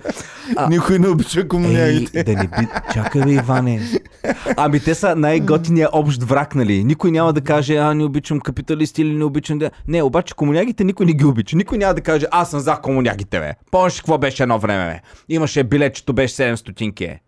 А- Никой не обича Ей, комунягите. да не би... Чакай бе, Иване. Ами те са най-готиния общ враг, нали? Никой няма да каже, а не обичам капиталисти или не обичам... Да... Не, обаче комунягите никой не ги обича. Никой няма да каже, аз съм за комунягите, бе. Помниш какво беше едно време, бе? Имаше билетчето, беше 7 стотинки, е.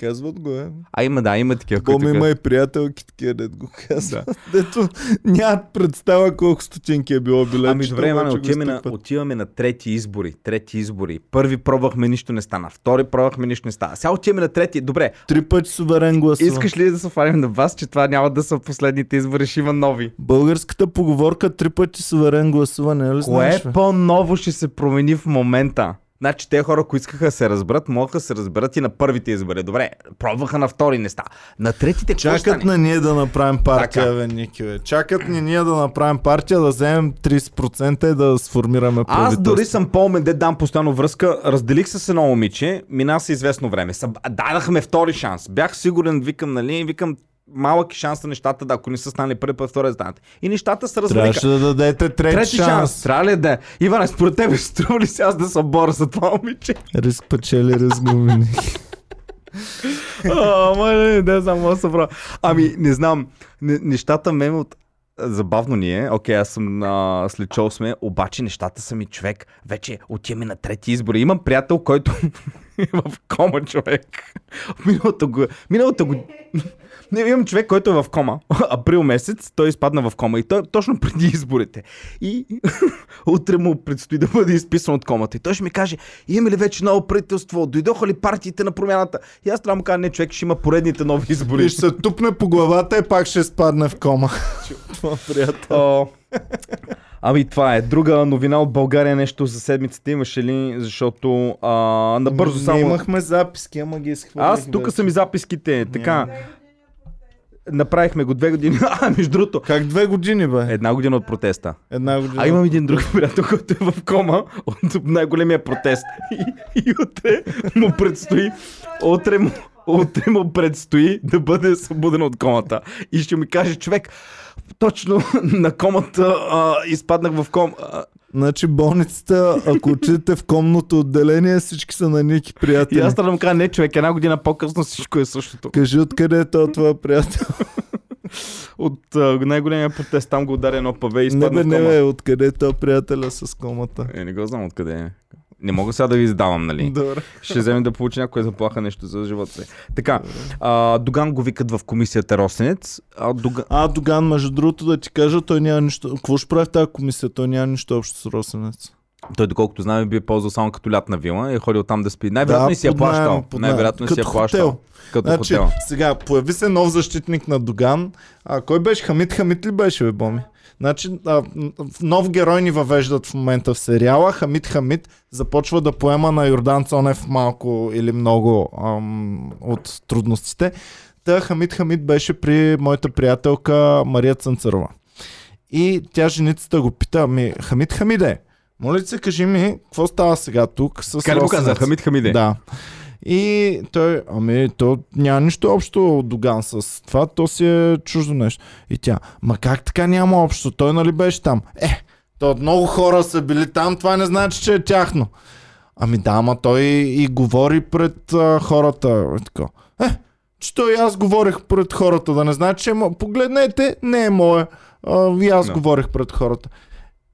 Казват го, е. А има, да, има такива. Бом които има и приятелки, такива, дето го казват. Дето нямат представа колко стотинки е било билет. Ами добре, Иване, отиваме на, отиваме на трети избори. Трети избори. Първи пробвахме, нищо не стана. Втори пробвахме, нищо не стана. Сега отиваме на трети. Добре, Три пъти суверен гласува. искаш ли да се фаним на вас, че това няма да са последните избори, ще има нови? Българската поговорка три пъти суверен гласува, не е ли Кое знаеш? по-ново ще се промени в момента? Значи те хора, които искаха да се разберат, могат да се разберат и на първите избори. Добре, пробваха на втори не става. На третите Чакат стане? на ние да направим партия, Така. бе, Ники, бе. Чакат ни ние да направим партия, да вземем 30% и да сформираме Аз правителство. дори съм по-умен, де дам постоянно връзка. Разделих се с едно момиче, мина се известно време. Дадахме втори шанс. Бях сигурен, викам, нали, викам, малък шанс на нещата, да, ако не са станали първи път, втори станат. И нещата се развалиха. Трябваше да дадете трети, Трети шанс. шанс. Трябва ли да? Иване, според тебе струва ли се аз да се боря за това момиче? Риск печели, риск. Ама не, не да се правя. Ами, не знам. Не, нещата ме от... Забавно ни е. Окей, аз съм а, след шоу сме, обаче нещата са ми човек. Вече отиваме на трети избори. Имам приятел, който е в кома човек. Миналата го... Миналата го... Не, имам човек, който е в кома. Април месец той изпадна в кома и той точно преди изборите. И утре му предстои да бъде изписан от комата. И той ще ми каже, имаме ли вече ново правителство? Дойдоха ли партиите на промяната? И аз трябва да му кажа, не, човек, ще има поредните нови избори. И ще се тупне по главата и пак ще спадне в кома. Това приятел. Ами това е. Друга новина от България нещо за седмицата имаше ли? Защото а, набързо Не само... имахме записки, ама ги изхвърлих. Аз тук вече. са ми записките. Така. Направихме го две години. А, между другото. Как две години, бе? Една година от протеста. Една година. А имам един друг приятел, който е в кома от най-големия протест. И, и утре му предстои. Утре му, утре му предстои да бъде събуден от комата. И ще ми каже човек, точно на комата а, изпаднах в ком. А, Значи болницата, ако отидете в комното отделение, всички са на Ники и приятели. аз трябва да му кажа, не човек, една година по-късно всичко е същото. Кажи откъде е този твой приятел. От а, най-големия протест там го удари едно паве и Не изпадна бе, в не кома. бе, откъде е този приятеля с комата. Е, не го знам откъде е. Не мога сега да ви издавам, нали? Добре. Ще вземем да получи някоя заплаха нещо за живота си. Така, а, Доган го викат в комисията Росенец. А, Доган... А, Доган, между другото да ти кажа, той няма нищо... Какво ще прави в тази комисия? Той няма нищо общо с Росенец. Той, доколкото знаме, би е ползвал само като лятна вила и е ходил там да спи. Най-вероятно и си я наем, плащал. Най-вероятно и си я Като плащал. хотел. Като Значи, хотел. сега, появи се нов защитник на Доган. А, кой беше? Хамид Хамид ли беше, бе, Боми? Значи, а, нов герой ни въвеждат в момента в сериала. Хамид Хамид започва да поема на Йордан Цонев малко или много ам, от трудностите. Та Хамид Хамид беше при моята приятелка Мария Цънцарова. И тя женицата го пита, ми, Хамид Хамиде, моля се, кажи ми, какво става сега тук с Как го каза? Росенец?» Хамид Хамиде. Да. И той, ами, то няма нищо общо от Доган с това, то си е чуждо нещо. И тя, ма как така няма общо? Той нали беше там? Е, то много хора са били там, това не значи, че е тяхно. Ами да, ама той и говори пред а, хората. И така. Е, че той аз говорих пред хората, да не значи, че е мо... погледнете, не е мое. А, и аз Да. говорих пред хората.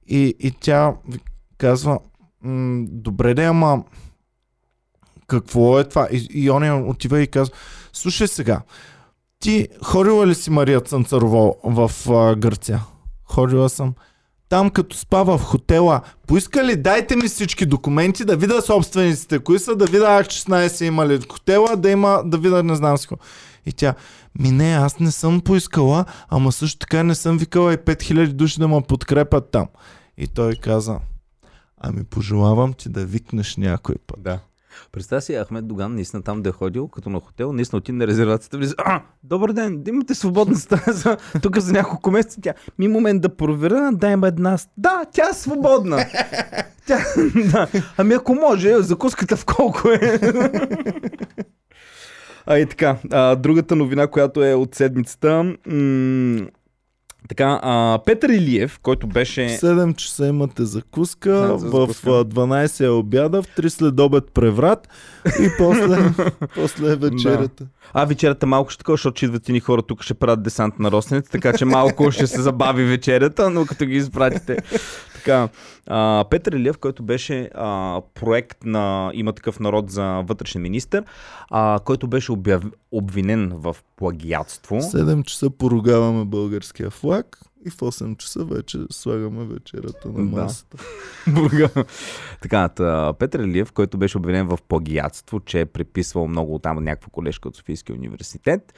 И, и тя казва, добре да, ама какво е това? И, и он отива и казва, слушай сега, ти ходила ли си Мария Цънцарова в а, Гърция? Ходила съм. Там като спава в хотела, поиска ли дайте ми всички документи, да видя собствениците, кои са, да видя ак 16 има ли хотела, да има, да видя не знам си. И тя, ми не, аз не съм поискала, ама също така не съм викала и 5000 души да ме подкрепят там. И той каза, ами пожелавам ти да викнеш някой път. Да. Представя си Ахмед Доган наистина там да е ходил, като на хотел, наистина отиде на резервацията, влиза, а, добър ден, имате свободна стая тук за няколко месеца. Тя, ми момент да проверя, дай има една. Да, тя е свободна. тя, да. Ами ако може, закуската в колко е. а и така, а, другата новина, която е от седмицата, м- така, а, Петър Илиев, който В беше... 7 часа имате закуска, Да, за в закуска. а, 12 е обяда, в 3 след обед преврат и после, после е вечерята. А, вечерята малко ще такова, защото идват ни хора тук, ще правят десант на ростените, така че малко ще се забави вечерята, но като ги изпратите. Така, а, Петър Илиев, който беше а, проект на Има такъв народ за вътрешен министр, а, който беше обяв... обвинен в плагиатство. В 7 часа поругаваме българския флаг и в 8 часа вече слагаме вечерята на Да. масата. Бурга. така, та, Петър Илиев, който беше обвинен в плагиатство, че е преписвал много там някаква колежка от Софийския университет,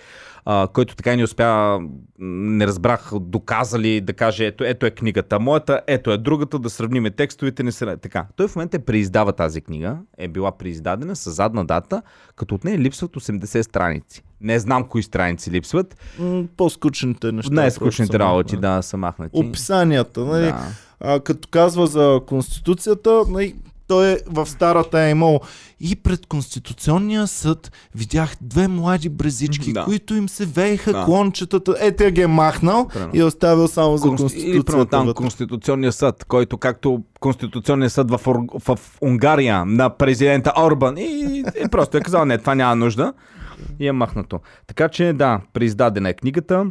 а, който така и не успя, не разбрах, доказали да каже, ето, ето е книгата моята, ето е другата, да сравниме текстовете, не се... Така, той в момента преиздава тази книга, е била преиздадена с задна дата, като от нея липсват 80 страници. Не знам кои страници липсват. М, По-скучните неща. Най-скучните работи, махнати. да, са махнати. Описанията, нали? Да. А, като казва за Конституцията, нали, той е в старата е имал и пред Конституционния съд видях две млади брезички, Да. които им се вееха Да. клончетата. Е, те ги е махнал Примерно. и е оставил само за Конст... Или примерно Конституцията. там. Конституционния съд, който както Конституционния съд в, Ур- в Унгария на президента Орбан и, и просто е казал, не, това няма нужда и е махнато. Така че да, преиздадена е книгата.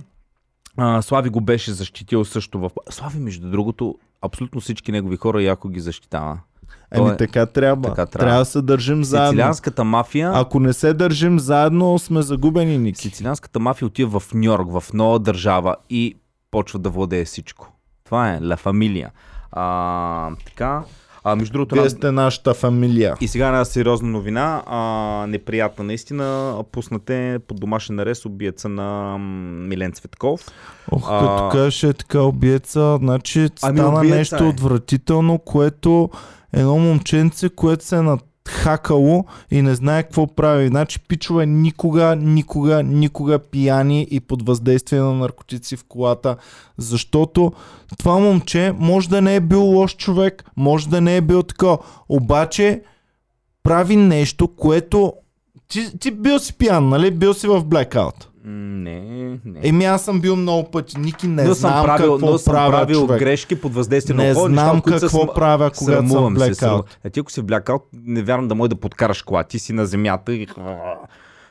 А, Слави го беше защитил също в... Слави, между другото, абсолютно всички негови хора яко ги защитава. Еми е- така трябва. така трябва. трябва. да се държим заедно. Сицилианската мафия... Ако не се държим заедно, сме загубени, Ники. Сицилианската мафия отива в Нью Йорк, в нова държава и почва да владее всичко. Това е Ла Фамилия. А, така. А, между другото, Вие сте нашата фамилия. и сега една сериозна новина, а, неприятна наистина, пуснате под домашен арест убиеца на Милен Цветков. Ох, А- като кажеш е така обиеца, значи Ами, стана убиеца нещо е. отвратително, което едно момченце, което се е надхакало и не знае какво прави. Значи пичове никога, никога, никога пияни и под въздействие на наркотици в колата, защото това момче може да не е бил лош човек, може да не е бил така, обаче прави нещо, което ти, ти бил си пиян, нали? Бил си в блекаут. Не, не. Еми аз съм бил много пъти. Ники не но знам съм правил, какво но съм правя правил човек. грешки под въздействие на Не алкохол, неща, знам които какво см- правя, когато съм блекаут. А ти ако си в блекаут, не вярвам да може да подкараш кола. Ти си на земята и...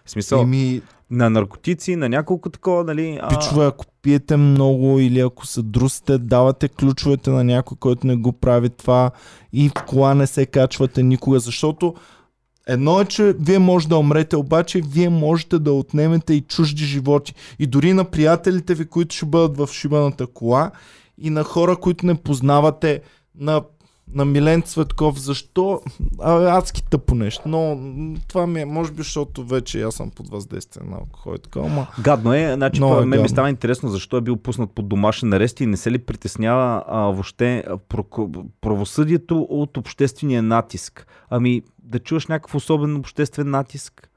В смисъл, Еми, на наркотици, на няколко такова, нали... а, пичове, ако пиете много или ако се друсите, давате ключовете на някой, който не го прави това и в кола не се качвате никога, защото Едно е, че вие може да умрете, обаче вие можете да отнемете и чужди животи. И дори на приятелите ви, които ще бъдат в шибаната кола и на хора, които не познавате, на, на Милен Цветков, защо? А, адски тъпо нещо. Но това ми е, може би, защото вече аз съм под въздействие на алкохол и така, ама Гадно е, значи това е мен ми става интересно защо е бил пуснат под домашен арест и не се ли притеснява а, въобще правосъдието от обществения натиск. Ами да чуваш някакъв особен обществен натиск.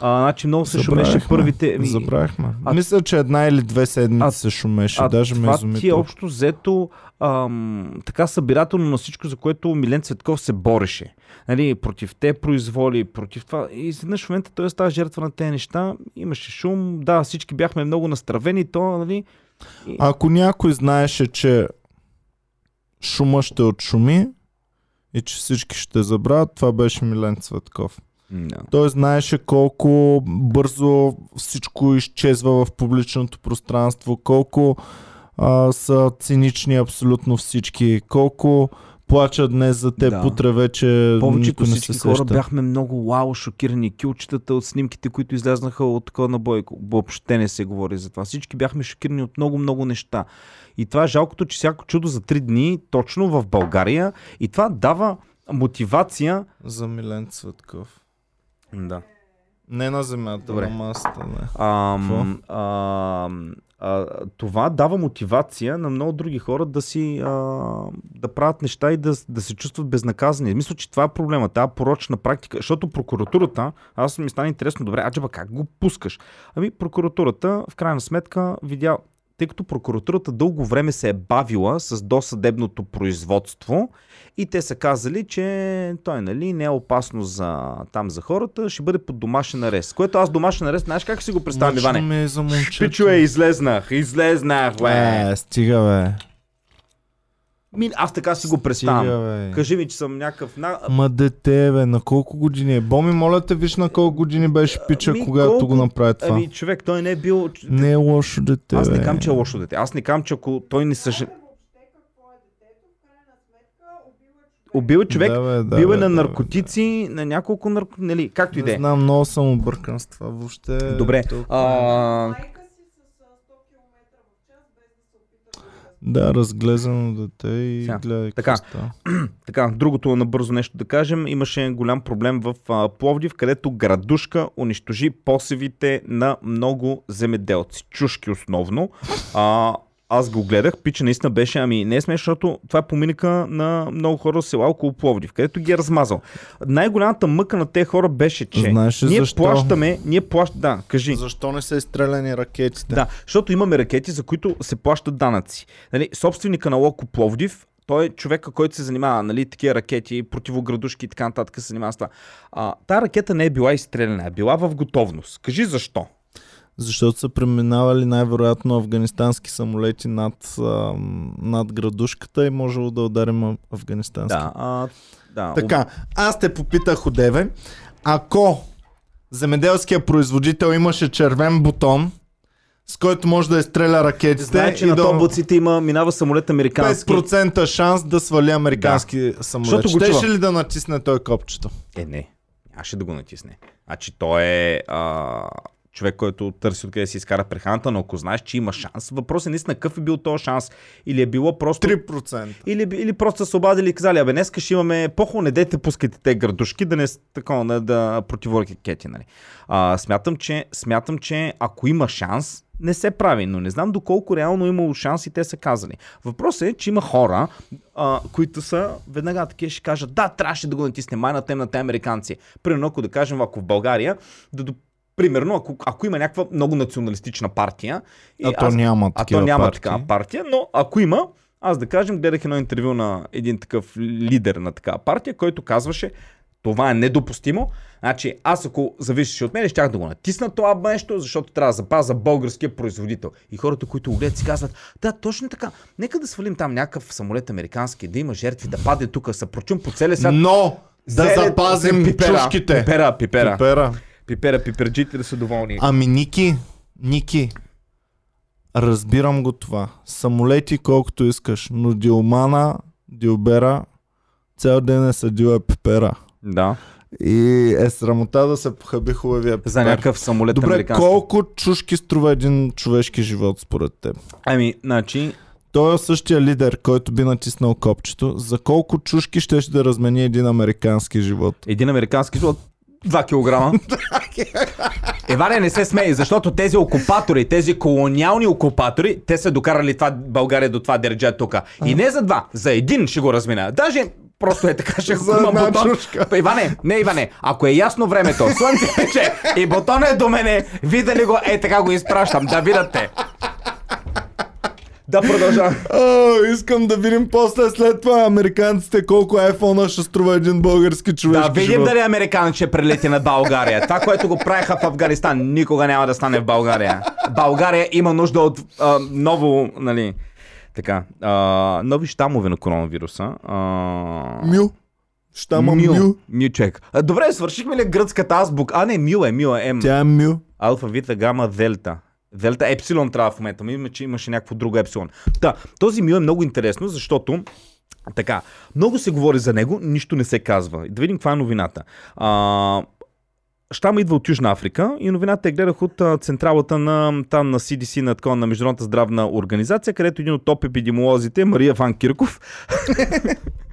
А, значи много се шумеше първите... ами, Забравихме. а- Мисля, че една или две седмици А- се шумеше. А Даже ме това изуми. ти е общо взето ам, така събирателно на всичко, за което Милен Цветков се бореше. Нали, против те произволи, против това. И изведнъж в момента той става жертва на тези неща. Имаше шум. Да, всички бяхме много настравени. То, нали, Ако някой знаеше, че шума ще отшуми и че всички ще забравят, това беше Милен Цветков. Да. Той знаеше колко бързо всичко изчезва в публичното пространство, колко а, са цинични абсолютно всички, колко плачат днес за теб, Да. утре вече Повечето никой не всички се хора сеща. бяхме много вау, шокирани. Кюлчетата от снимките, които излязнаха от такова на Бойко. Въобще не се говори за това. Всички бяхме шокирани от много-много неща. И това е жалкото, че всяко чудо за три дни, точно в България, и това дава мотивация. За Милен Цветков. Да. Не на земята, Добре. на масата, не. Ам, ам, а, това дава мотивация на много други хора да си а, да правят неща и да, да се чувстват безнаказани. Мисля, че това е проблема, тази порочна практика, защото прокуратурата, аз ми стана интересно, добре, аджаба как го пускаш? Ами прокуратурата в крайна сметка видя, тъй като прокуратурата дълго време се е бавила с досъдебното производство и те са казали, че той нали, не е опасно за, там за хората, ще бъде под домашен арест. Което аз домашен арест, знаеш как си го представям, Мъчно Иване? ми е за момчето. Пичо е, излезнах, излезнах, бе. Е, стига бе. Ми, аз така си го представям. Кажи ми, че съм някакъв... На... Ма дете, бе, на колко години е? Боми, моля те, виж на колко години беше пича, Ами, когато колко- го направи това. Ами, човек, той не е бил... Не е лошо дете, Аз не кам, че е лошо дете. Аз не кам, че ако той не. Убил е човек, Да, бе, да, бил е на да, бе, наркотици, на няколко нарко... Нали, както и да Не е. знам, много съм объркан с това. Въобще... Добре. толкова- А, Да, разглезено дете и Сега, гледай така. така, другото набързо нещо да кажем. Имаше голям проблем в а, Пловдив, където градушка унищожи посевите на много земеделци. Чушки основно. А, аз го гледах, пича наистина беше, ами не е смешно, защото това е поминъка на много хора в села около Пловдив, където ги е размазал. Най-голямата мъка на тези хора беше, че Знаеш ние защо? плащаме, ние плащаме, да, кажи. Защо не са изстреляни ракетите? Да, защото имаме ракети, за които се плащат данъци. Нали, собственика на Локо Пловдив, той е човека, който се занимава, нали, такива ракети, противоградушки и така нататък се занимава с това. А, та ракета не е била изстреляна, е била в готовност. Кажи защо? Защото са преминавали най-вероятно афганистански самолети над, над градушката и можело да ударим афганистански. Да, а, да. Така, аз те попитах одеве, ако земеделският производител имаше червен бутон, с който може да изстреля ракетите Знае, че и на да... тоблаците има, минава самолет американски. 5% шанс да свали американски самолет. Защото го Щеше чува. ли да натисне той копчето? Е, не. Нямаше да го натисне. Значи той е а, човек, който търси откъде си изкара прехраната, но ако знаеш, че има шанс, въпросът е наистина какъв е бил този шанс. Или е било просто... 3%. Или, или просто са се обадили и казали, абе, днес ще имаме по не дете пускайте те градушки, да не такова, да, да противоракети, нали. А, смятам, че, смятам, че ако има шанс, не се прави, но не знам доколко реално е имало шанс и те са казали. Въпросът е, че има хора, а, които са веднага такива ще кажат, да, трябваше да го натисне май на тем на те американци. Примерно, ако да кажем, ако в България, да, примерно, ако, ако има някаква много националистична партия, и А то няма а то няма партии. такава партия, но ако има, аз да кажем, гледах едно интервю на един такъв лидер на такава партия, който казваше, това е недопустимо. Значи, аз ако зависеше от мен, щях да го натисна това нещо, защото трябва да запаза българския производител. И хората, които го гледат, си казват, да, точно така. Нека да свалим там някакъв самолет американски, да има жертви, да падне тук, се прочум по целия свят. Но да Зеле- запазим пипера, чушките. Пипера, пипера. Пипера. Пипера, пиперджите да са доволни. Ами Ники, Ники, разбирам го това. Самолети колкото искаш, но Дилмана, Дилбера, цял ден е съдила пипера. Да. И е срамота да се похаби хубавия пипер. За някакъв самолет Добре, американски. колко чушки струва един човешки живот според теб? Ами, значи, Той е същия лидер, който би натиснал копчето. За колко чушки ще да размени един американски живот? един американски злот 2 килограма. Еване, не се смей, защото тези окупатори, тези колониални окупатори, те са докарали това, България до това дерджа тук. И не за два, за един ще го размина. Даже просто е така, ще За има бутон. чушка. Иване, не Иване, ако е ясно времето, слънце пече и бутон е до мене, видали го, е така го изпращам, да видате. Да продължавам. Искам да видим после след това американците колко iPhone ще струва един български човешки Да видим живот. дали американец ще прелети над България. Това, което го правиха в Афганистан, никога няма да стане в България. България има нужда от а, ново, нали, така, а, нови щамове на коронавируса. А, Мю. Щама Мю. Мю. Мючек. А, добре, свършихме ли гръцката азбук? А, не, Мю е, Мю е, М. Тя е Мю. Алфа, Вита, Гама, Делта. Делта, Епсилон трябва в момента. Мисля, че имаше някакво друго Епсилон. Та, този Мю е много интересно, защото така, много се говори за него, нищо не се казва. Да видим каква е новината. А, Щама идва от Южна Африка и новината я гледах от централата на, там на CDC, на, такова, на Международната здравна организация, където един от топ епидемиолозите, Мария Ван Кирков,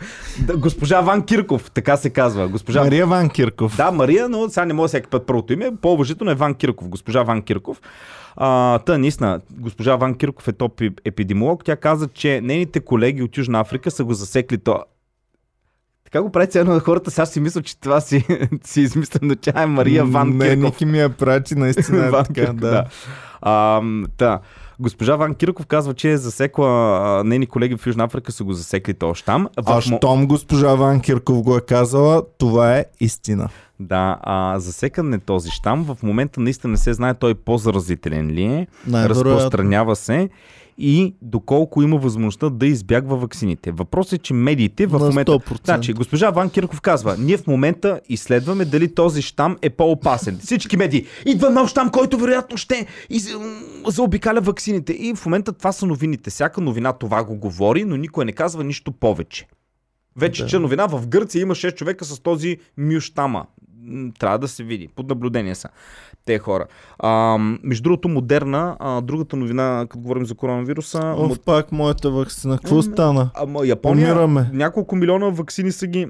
госпожа Ван Кирков, така се казва. Госпожа Мария Ван Кирков. да, Мария, но сега не мога всеки път първото име. По-уважително е Ван Кирков, госпожа Ван Кирков. А, та, наистина, госпожа Ван Кирков е топ еп- епидемиолог. Тя каза, че нейните колеги от Южна Африка са го засекли то. Така го прави ценно на хората. Сега си мисля, че това си, си измислено. Тя е Мария Ван Не, Кирков. Ники ми я прати, наистина е така, Кирков, да. А, та, госпожа Ван Кирков казва, че е засекла, а, нейни колеги в Южна Африка са го засекли щам. В А щом госпожа Ван Кирков го е казала, това е истина. Да, а, засекан е този щам. В момента наистина не се знае той по-заразителен ли е. Най-вероятно. разпространява се и доколко има възможността да избягва ваксините. Въпросът е, че медиите в момента... 100%. Значи, госпожа Ван Кирков казва, ние в момента изследваме дали този щам е по-опасен. Всички медии. Идва нов щам, който вероятно ще из... заобикаля ваксините. И в момента това са новините. Всяка новина това го говори, но никой не казва нищо повече. Вече Да. че новина в Гърция има 6 човека с този мюштама. Трябва да се види. Под наблюдение са те хора. А, между другото, модерна, а, другата новина, като говорим за коронавируса, Оф, мо- пак моята вакцина. Какво стана? ама Япония, Умираме. няколко милиона вакцини са ги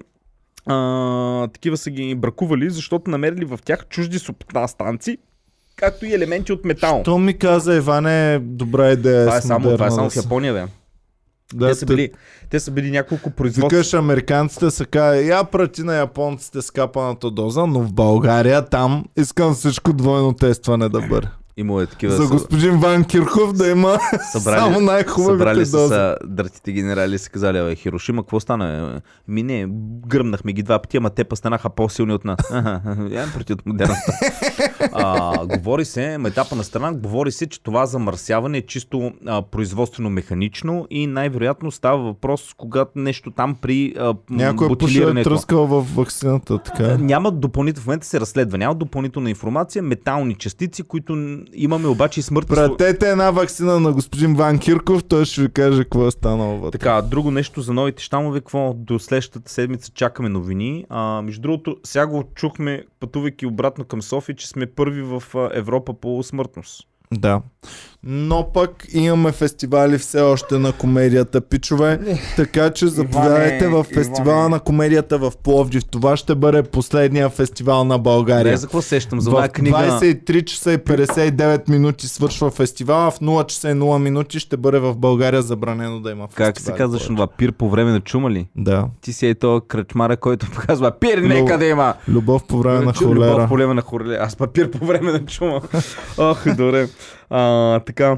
а, такива са ги бракували, защото намерили в тях чужди субстанции, както и елементи от метал. Що ми каза, Иване, добра идея Това е само, това е само в Япония, бе. Да, те, са те- били, те са били няколко производства. Викаш, американците са казали, я прати на японците скапаната доза, но в България там искам всичко двойно тестване да бъде. Имало е такива. За господин Ван Кирхов да има Събрали- само най-хубавите Събрали са, са дъртите генерали и са казали, бе, Хирошима, какво стана? Ми не, гръмнахме ги два пъти, ама те па станаха по-силни от нас. Я против модерната. а, говори се, етапа на страна, говори се, че това замърсяване е чисто а, производствено-механично и най-вероятно става въпрос, когато нещо там при а, Някой пуша е бутилирането. тръскал в вакцината, така. Няма допълнително, в момента се разследва, няма допълнителна информация, метални частици, които имаме обаче и смъртни слу- Пратете една вакцина на господин Ван Кирков, той ще ви каже какво е станало вътре. Така, друго нещо за новите щамове, какво до следващата седмица чакаме новини. А, между другото, сега го чухме, пътувайки обратно към София, че сме първи в Европа по смъртност. Да. Но пък имаме фестивали все още на комедията, пичове. Така че заповядайте в фестивала Иване. на комедията в Пловдив. Това ще бъде последния фестивал на Не, България. за какво сещам? За В книга... 23 часа и 59 минути свършва фестивала, в 0 часа и 0 минути ще бъде в България забранено да има фестивал. Как се казваш това? Пир по време на чума ли? Да. Ти си е то кръчмара, който показва пир, нека да има! Любов по време на Чу- Любов холера. по време на холера. Аз папир по време на чума. Ох, добре. А, така.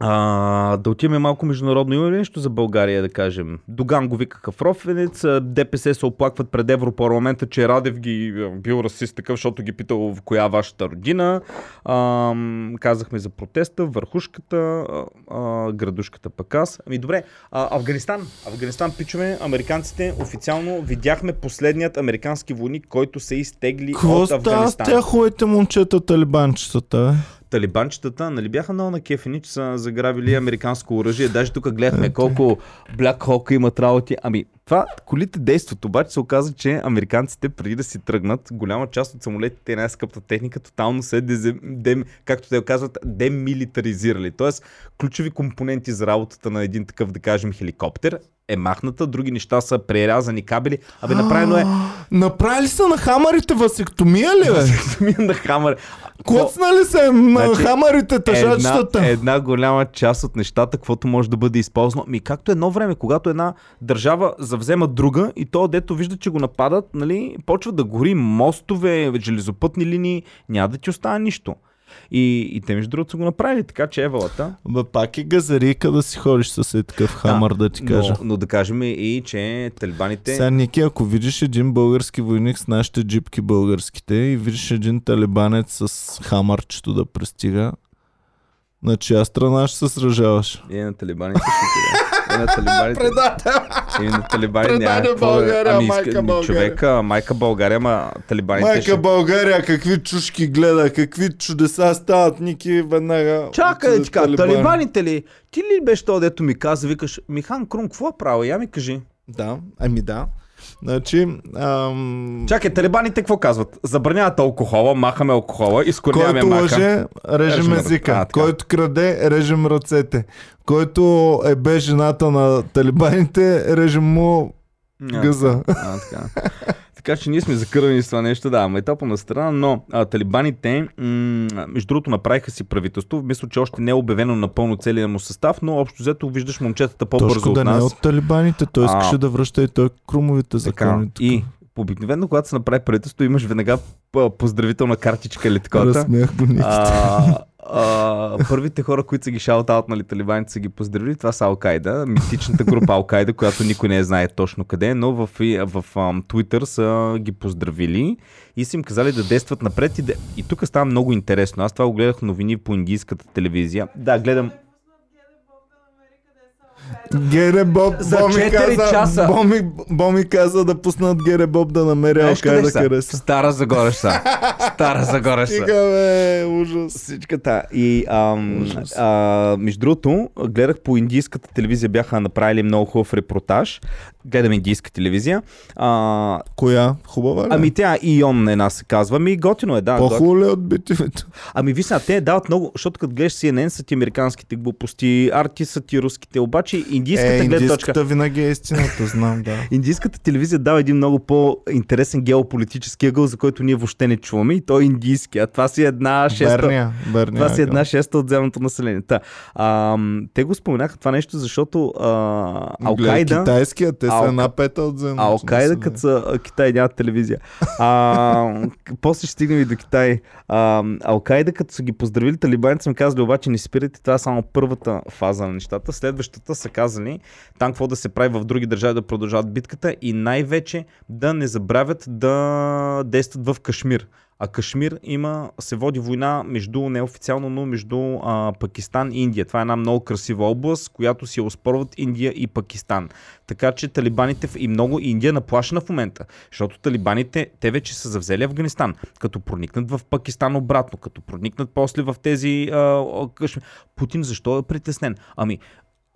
А, да отиваме малко международно. Има ли нещо за България, да кажем? Доган го викаха в Рофенец, ДПС се оплакват пред Европарламента, че Радев ги бил расист такъв, защото ги питал в коя е вашата родина. А, казахме за протеста, върхушката, а, градушката пък аз. Ами добре, а, Афганистан. Афганистан, пичове, американците официално видяхме последният американски войник, който се изтегли Какво от Афганистан. тях хубавите момчета талибанчетата? Талибанчетата, нали бяха много на кефени, че са заграбили американско оръжие. Даже тук гледахме колко Black Hawk имат работи. Ами, това, колите действат, обаче се оказа, че американците преди да си тръгнат, голяма част от самолетите и най-скъпта техника тотално се, дезем, дем, както те казват, демилитаризирали. Тоест, ключови компоненти за работата на един такъв, да кажем, хеликоптер е махната, други неща са прерязани кабели. Абе, направено е Направили са на хамарите васектомия ли, бе? на хамър. Коцнали се на Значи, хамарите, една, тъжачетата. една голяма част от нещата, каквото може да бъде използвано. Ми както едно време, когато една държава завзема друга и то, дето вижда, че го нападат, нали, почва да гори мостове, железопътни линии, няма да ти остане нищо. И, и те между другото са го направили, така че евалата. Бе, пак е газарика да си ходиш с е такъв хамър, да, ти кажа. Но, но да кажем и, че талибаните... Сега, Ники, ако видиш един български войник с нашите джипки българските и видиш един талибанец с хамърчето да пристига, на чия страна ще се сражаваш? И на талибаните ще. И на талибаните. И на талибани няма. България, ами, майка ми, България. Човека, майка България, ма талибаните Майка ще... България, какви чушки гледа, какви чудеса стават, Ники, веднага. Чакай, ти кажа, талибани. талибаните ли? Ти ли беше то, дето ми каза, викаш, Михан Крум, какво е право? Я ми кажи. Да, ами да. Значи, ам... Чакай, талибаните какво казват? Забраняват алкохола, махаме алкохола, изкореняваме който мака. лъже, режем езика. А, така. който краде, режем ръцете. Който е бе жената на талибаните, режем му гъза. А, така. така че ние сме закървани с това нещо, да, майтапа на страна, но а, талибаните, м- между другото, направиха си правителство. Мисля, че още не е обявено напълно целият му състав, но общо взето виждаш момчетата по-бързо от да не нас. е от талибаните. Той А. искаше да връща и той крумовите Така, закони. и обикновено, когато се направи правителство, имаш веднага поздравителна картичка или такова. Разсмях го. А, първите хора, които са ги шаутаутнали талибаните, са ги поздравили. Това са Алкайда, митичната група Алкайда, която никой не знае точно къде, но в, в, в Twitter са ги поздравили и са им казали да действат напред. И, да... и тук става много интересно. Аз това го гледах новини по индийската телевизия. Да, гледам. Гере Боб, За Боми 4 каза, часа. Боми, Боми каза да пуснат Гере Боб да намери Знаеш къде Алкайда са? къде са. Стара Загора са. Стара Загора са. Стига бе, ужас. Всичката. И ам, Ужас. а, между другото, гледах по индийската телевизия, бяха направили много хубав репортаж. Гледам индийска телевизия. А, Коя? Хубава ли? ами тя Ион една се казва. Ми готино е, да. По-хубаво ли е от битивето? Ами ви сега, те дават много, защото като гледаш CNN са ти американските глупости, арти са ти руските, обаче индийската е, гледна точка. винаги е истината, знам, да. Индийската телевизия дава един много по-интересен геополитически ъгъл, за който ние въобще не чуваме и той е индийски, а това си една шеста... Берния, Берния. Това си една шеста от земното население. Та, а, те го споменаха това нещо, защото а, Алкайда... Китайския, те са една пета от земното. Алкайда, като са Китай нямат телевизия. А, после ще стигнем и до Китай. А, Алкайда, като са ги поздравили талибаните, са ми казали, обаче не спирайте, това е само първата фаза на нещата. Следващата са казали там какво да се прави в други държави да продължават битката и най-вече да не забравят да действат в Кашмир. А Кашмир има, се води война между, неофициално, но между а, Пакистан и Индия. Това е една много красива област, която си оспорват Индия и Пакистан. Така че талибаните и много Индия наплашена в момента. Защото талибаните, те вече са завзели Афганистан. Като проникнат в Пакистан обратно, като проникнат после в тези а, Кашмир. Путин защо е притеснен? Ами,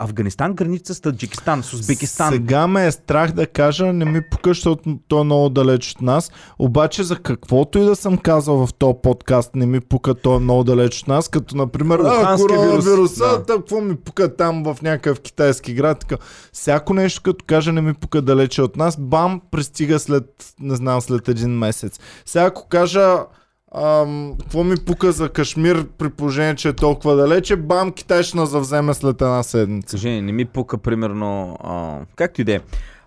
Афганистан граница с Таджикистан, с Узбекистан. Сега ме е страх да кажа, не ми пука, защото то е много далеч от нас. Обаче за каквото и да съм казал в този подкаст, не ми пука, то е много далеч от нас. Като например, а, коронавируса, вирус, да. да. какво ми пука там в някакъв китайски град. Така. Всяко нещо, като кажа, не ми пука далече от нас, бам, пристига след, не знам, след един месец. Сега ако кажа, Какво ми пука за Кашмир при положение, че е толкова далече, бам, Китай ще нас завземе след една седмица. Съжаление, не ми пука примерно, а, както и да е.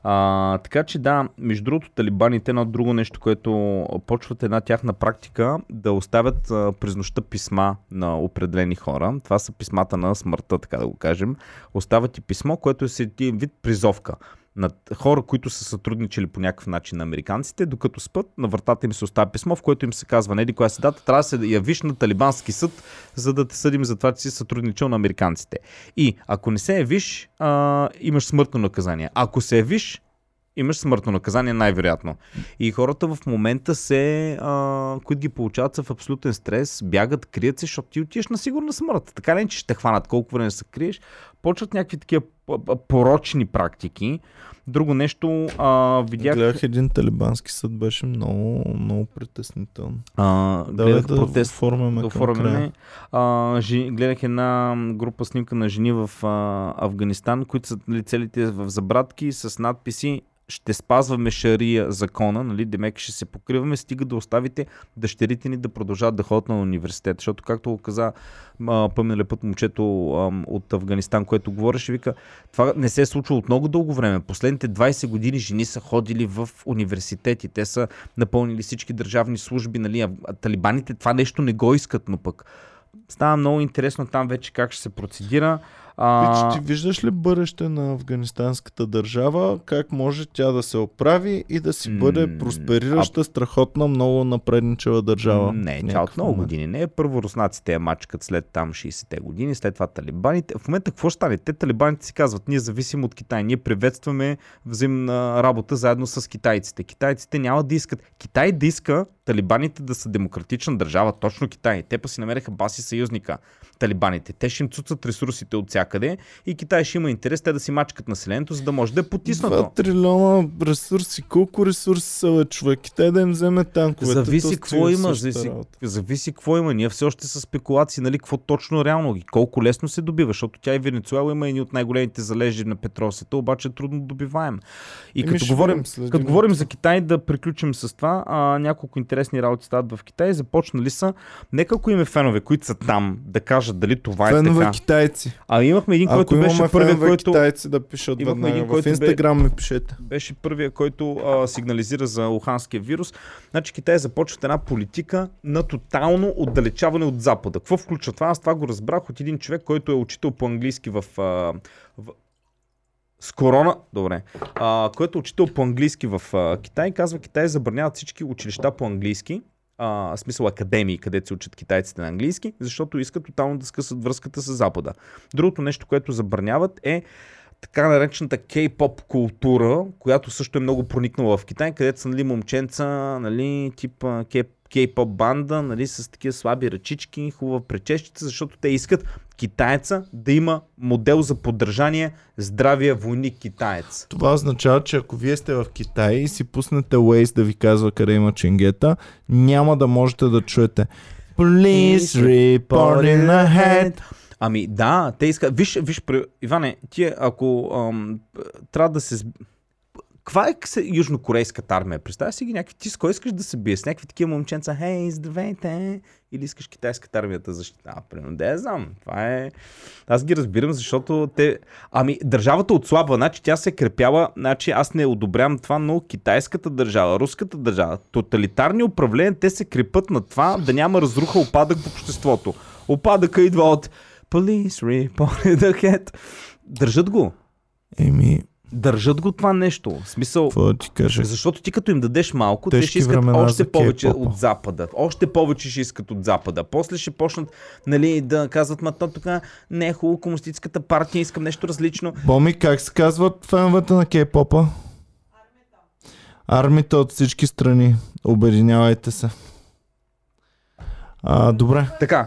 А, така че да, между другото, талибаните едно друго нещо, което почват една тяхна практика да оставят а, през нощта писма на определени хора. Това са писмата на смъртта, така да го кажем. Остават и писмо, което е вид призовка на хора, които са сътрудничали по някакъв начин на американците, докато спът, на вратата им се оставя писмо, в което им се казва, неди коя си дата, трябва да се явиш на талибански съд, за да те съдим за това, че си сътрудничал на американците. И ако не се явиш, а, имаш смъртно наказание. Ако се явиш, имаш смъртно наказание най-вероятно. И хората в момента се, а, които ги получават са в абсолютен стрес, бягат, крият се, защото ти отиваш на сигурна смърт. Така ли, че ще хванат колко време се криеш, почват някакви такива порочни практики. Друго нещо, а, видях... Гледах един талибански съд, беше много, много притеснително. А, Да, гледах да протест оформяме да оформяме. А, жи, гледах една група снимка на жени в а, Афганистан, които са нали, целите в забратки с надписи ще спазваме шария закона, нали, демек ще се покриваме, стига да оставите дъщерите ни да продължават да ходят на университет. Защото, както го каза пъмнеле път момчето а, от Афганистан, което говореше, вика, това не се е случило от много дълго време. Последните 20 години жени са ходили в университети, те са напълнили всички държавни служби, нали, а талибаните това нещо не го искат, но пък става много интересно там вече как ще се процедира. А, Пич, ти виждаш ли бъдеще на афганистанската държава? Как може тя да се оправи и да си бъде М, просперираща, страхотна, много напредничава държава? Не, тя от много момент? години не е. Първо руснаците я мачкат след там 60-те години, след това талибаните. В момента какво стане? Те талибаните си казват, ние зависим от Китай, ние приветстваме взаимна работа заедно с китайците. Китайците няма да искат. Китай да иска талибаните да са демократична държава, точно Китай. Те па си намериха баси съюзника, талибаните. Те ще им цуцат ресурсите от всякъде и Китай ще има интерес те да си мачкат населението, за да може да е потиснато. 2 трилиона ресурси. Колко ресурси са, бе, човек? Китай да им вземе танковете. Зависи какво има, зависи, зависи какво има. Ние все още са спекулации, нали, какво точно реално и колко лесно се добива, защото тя и Венецуела има едни от най-големите залежи на петрол света, обаче е трудно добиваем. И Еми, като говорим, след като говорим за Китай, да приключим с това, а, няколко интересни работи стават в Китай. Започнали са, нека ако има фенове, които са там, да кажат дали това е Фенове така. китайци. А имахме един, Ако който беше първият, който... китайци да пишат Имахме един, В който бе- Инстаграм ми пишете. беше първия, който а, сигнализира за Уханския вирус. Значи Китай започва една политика на тотално отдалечаване от Запада. Какво включва това? Аз това го разбрах от един човек, който е учител по английски в... А, в с корона, добре, а, който е учител по английски в а, Китай, казва Китай забраняват всички училища по английски, а, смисъл академии, където се учат китайците на английски, защото искат тотално да скъсат връзката с Запада. Другото нещо, което забраняват е така наречената кей-поп култура, която също е много проникнала в Китай, където са нали, момченца, нали, тип кей- кей-поп банда, нали, с такива слаби ръчички, хубава пречещица, защото те искат китаеца да има модел за поддържание здравия войник китаец. Това означава, че ако вие сте в Китай и си пуснете Waze да ви казва къде има ченгета, няма да можете да чуете Police reporting ahead. Ами да, те искат. Виж, виж, Иване, ти ако ам, трябва да се. Каква е южнокорейската армия? Представя си ги някакви. Ти с кой искаш да се биеш? С някакви такива момченца. Хей, здравейте! Или искаш китайската армия да защитава? Примерно, да я знам. Това е. Аз ги разбирам, защото те. Ами, държавата отслабва. Значи тя се е крепяла. Значи аз не одобрявам това, но китайската държава, руската държава, тоталитарни управления, те се крепат на това да няма разруха опадък в обществото. Опадъка идва от Police reported ahead. Държат го. Еми, Държат го това нещо. В смисъл, какво ти кажа? защото ти като им дадеш малко, те ще искат още повече от Запада. Още повече ще искат от Запада. После ще почнат нали, да казват, ма то тук не е хубаво комунистическата партия, искам нещо различно. Боми, как се казват феновете на кей-попа? Армията от всички страни. Обединявайте се. А, добре. Така.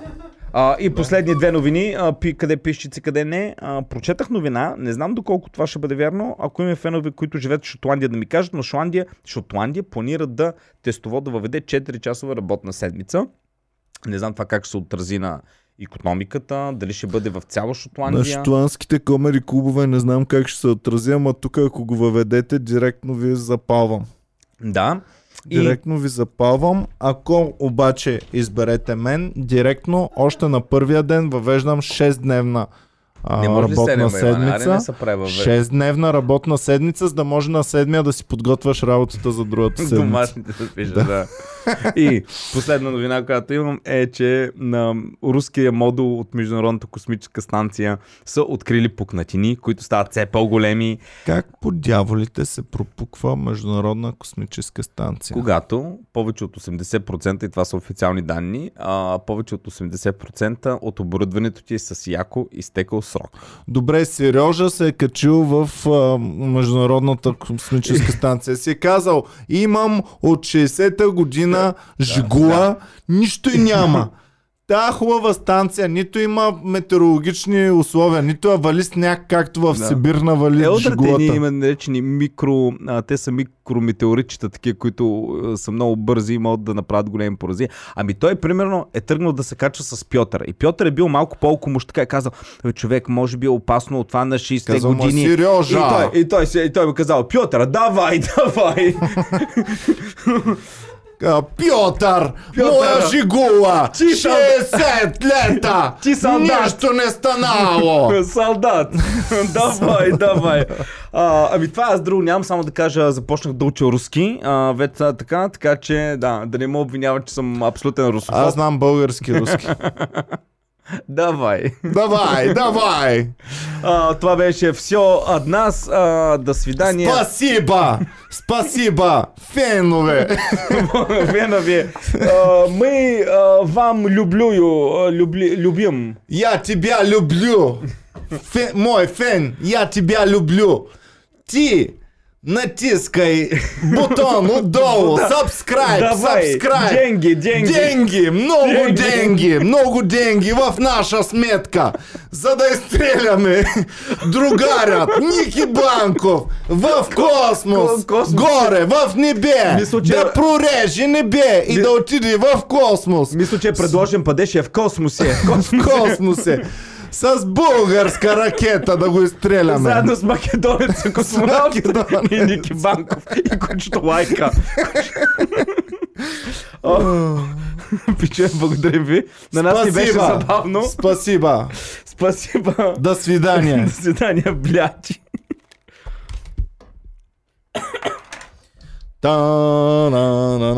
А, и последни две новини, а, пи, къде пишчици, къде не. А, прочетах новина, не знам доколко това ще бъде вярно. Ако има фенове, които живеят в Шотландия, да ми кажат, но Шотландия, Шотландия планира да тестово да въведе 4 часова работна седмица. Не знам това как се отрази на економиката, дали ще бъде в цяла На Шотландия. шотландските комери клубове не знам как ще се отрази, ама тук ако го въведете, директно ви запалвам. Да. И Директно ви запалвам. Ако обаче изберете мен, директно още на първия ден въвеждам 6-дневна а, не може ли работна 7, Иване? Аре, седмица. не се прави във 6-дневна работна седмица, за да може на седмия да си подготвяш работата за другата седмица. Домашните да пише, да. да. И последна новина, която имам е, че на руския модул от Международната космическа станция са открили пукнатини, които стават все по-големи, Как по дяволите се пропуква Международна космическа станция? когато повече от 80%, и това са официални данни, а, повече от 80% от оборудването ти е с яко изтекал срок. Добре, Сережа се е качил в а, Международната космическа станция. Си е казал, имам от 60-та година жигула, нищо и няма. Та хубава станция, нито има метеорологични условия, нито е вали сняг, както в Да. Сибир навали Елдрите жигулата. ни има наречени микро, а, те са микрометеоритчета, такива, които а, са много бързи и могат да направят големи порази. Ами той, примерно, е тръгнал да се качва с Пьотър. И Пьотър е бил малко по-окомощ, така е казал, «Бе, човек, може би е опасно от това на 60-те Казал години. Сережа! И той, и той, си- и той му казал, Пьотър, давай, давай. А, Пьотър, моя жигула, Ти съм- 60 лета, Ти солдат! нищо не станало. Солдат! давай, давай! А, ами това аз друго нямам, само да кажа, започнах да уча руски, а, вече така, така че да, да не ме обвиняват, че съм абсолютен русофоб. Аз знам български руски. Давай! Давай, давай. А, това беше все от нас. А, до свидания. Спасибо! Спасибо! Фенове! Венови. А, мы а, вам люблю, любим. Я тебя люблю! Мой фен, я тебя люблю! Ти натискай бутон отдолу, subscribe, subscribe! деньги, деньги. Деньги, много Деньги. много деньги в наша сметка, за да изстреляме другарят Ники Банков в космос, Ко- космос. горе, в небе, да прореже небе и да отиде в космос. Мисля, че е предложен падеж е в космосе. в космосе. С българска ракета да го изстреляме. Заедно с македонеца космонавт и Ники Банков и кучето лайка. Пиче, благодарим ви. На нас ни беше забавно. Спасибо. Спасибо. До свидания. До свидания, блядь. Та-на-на-на.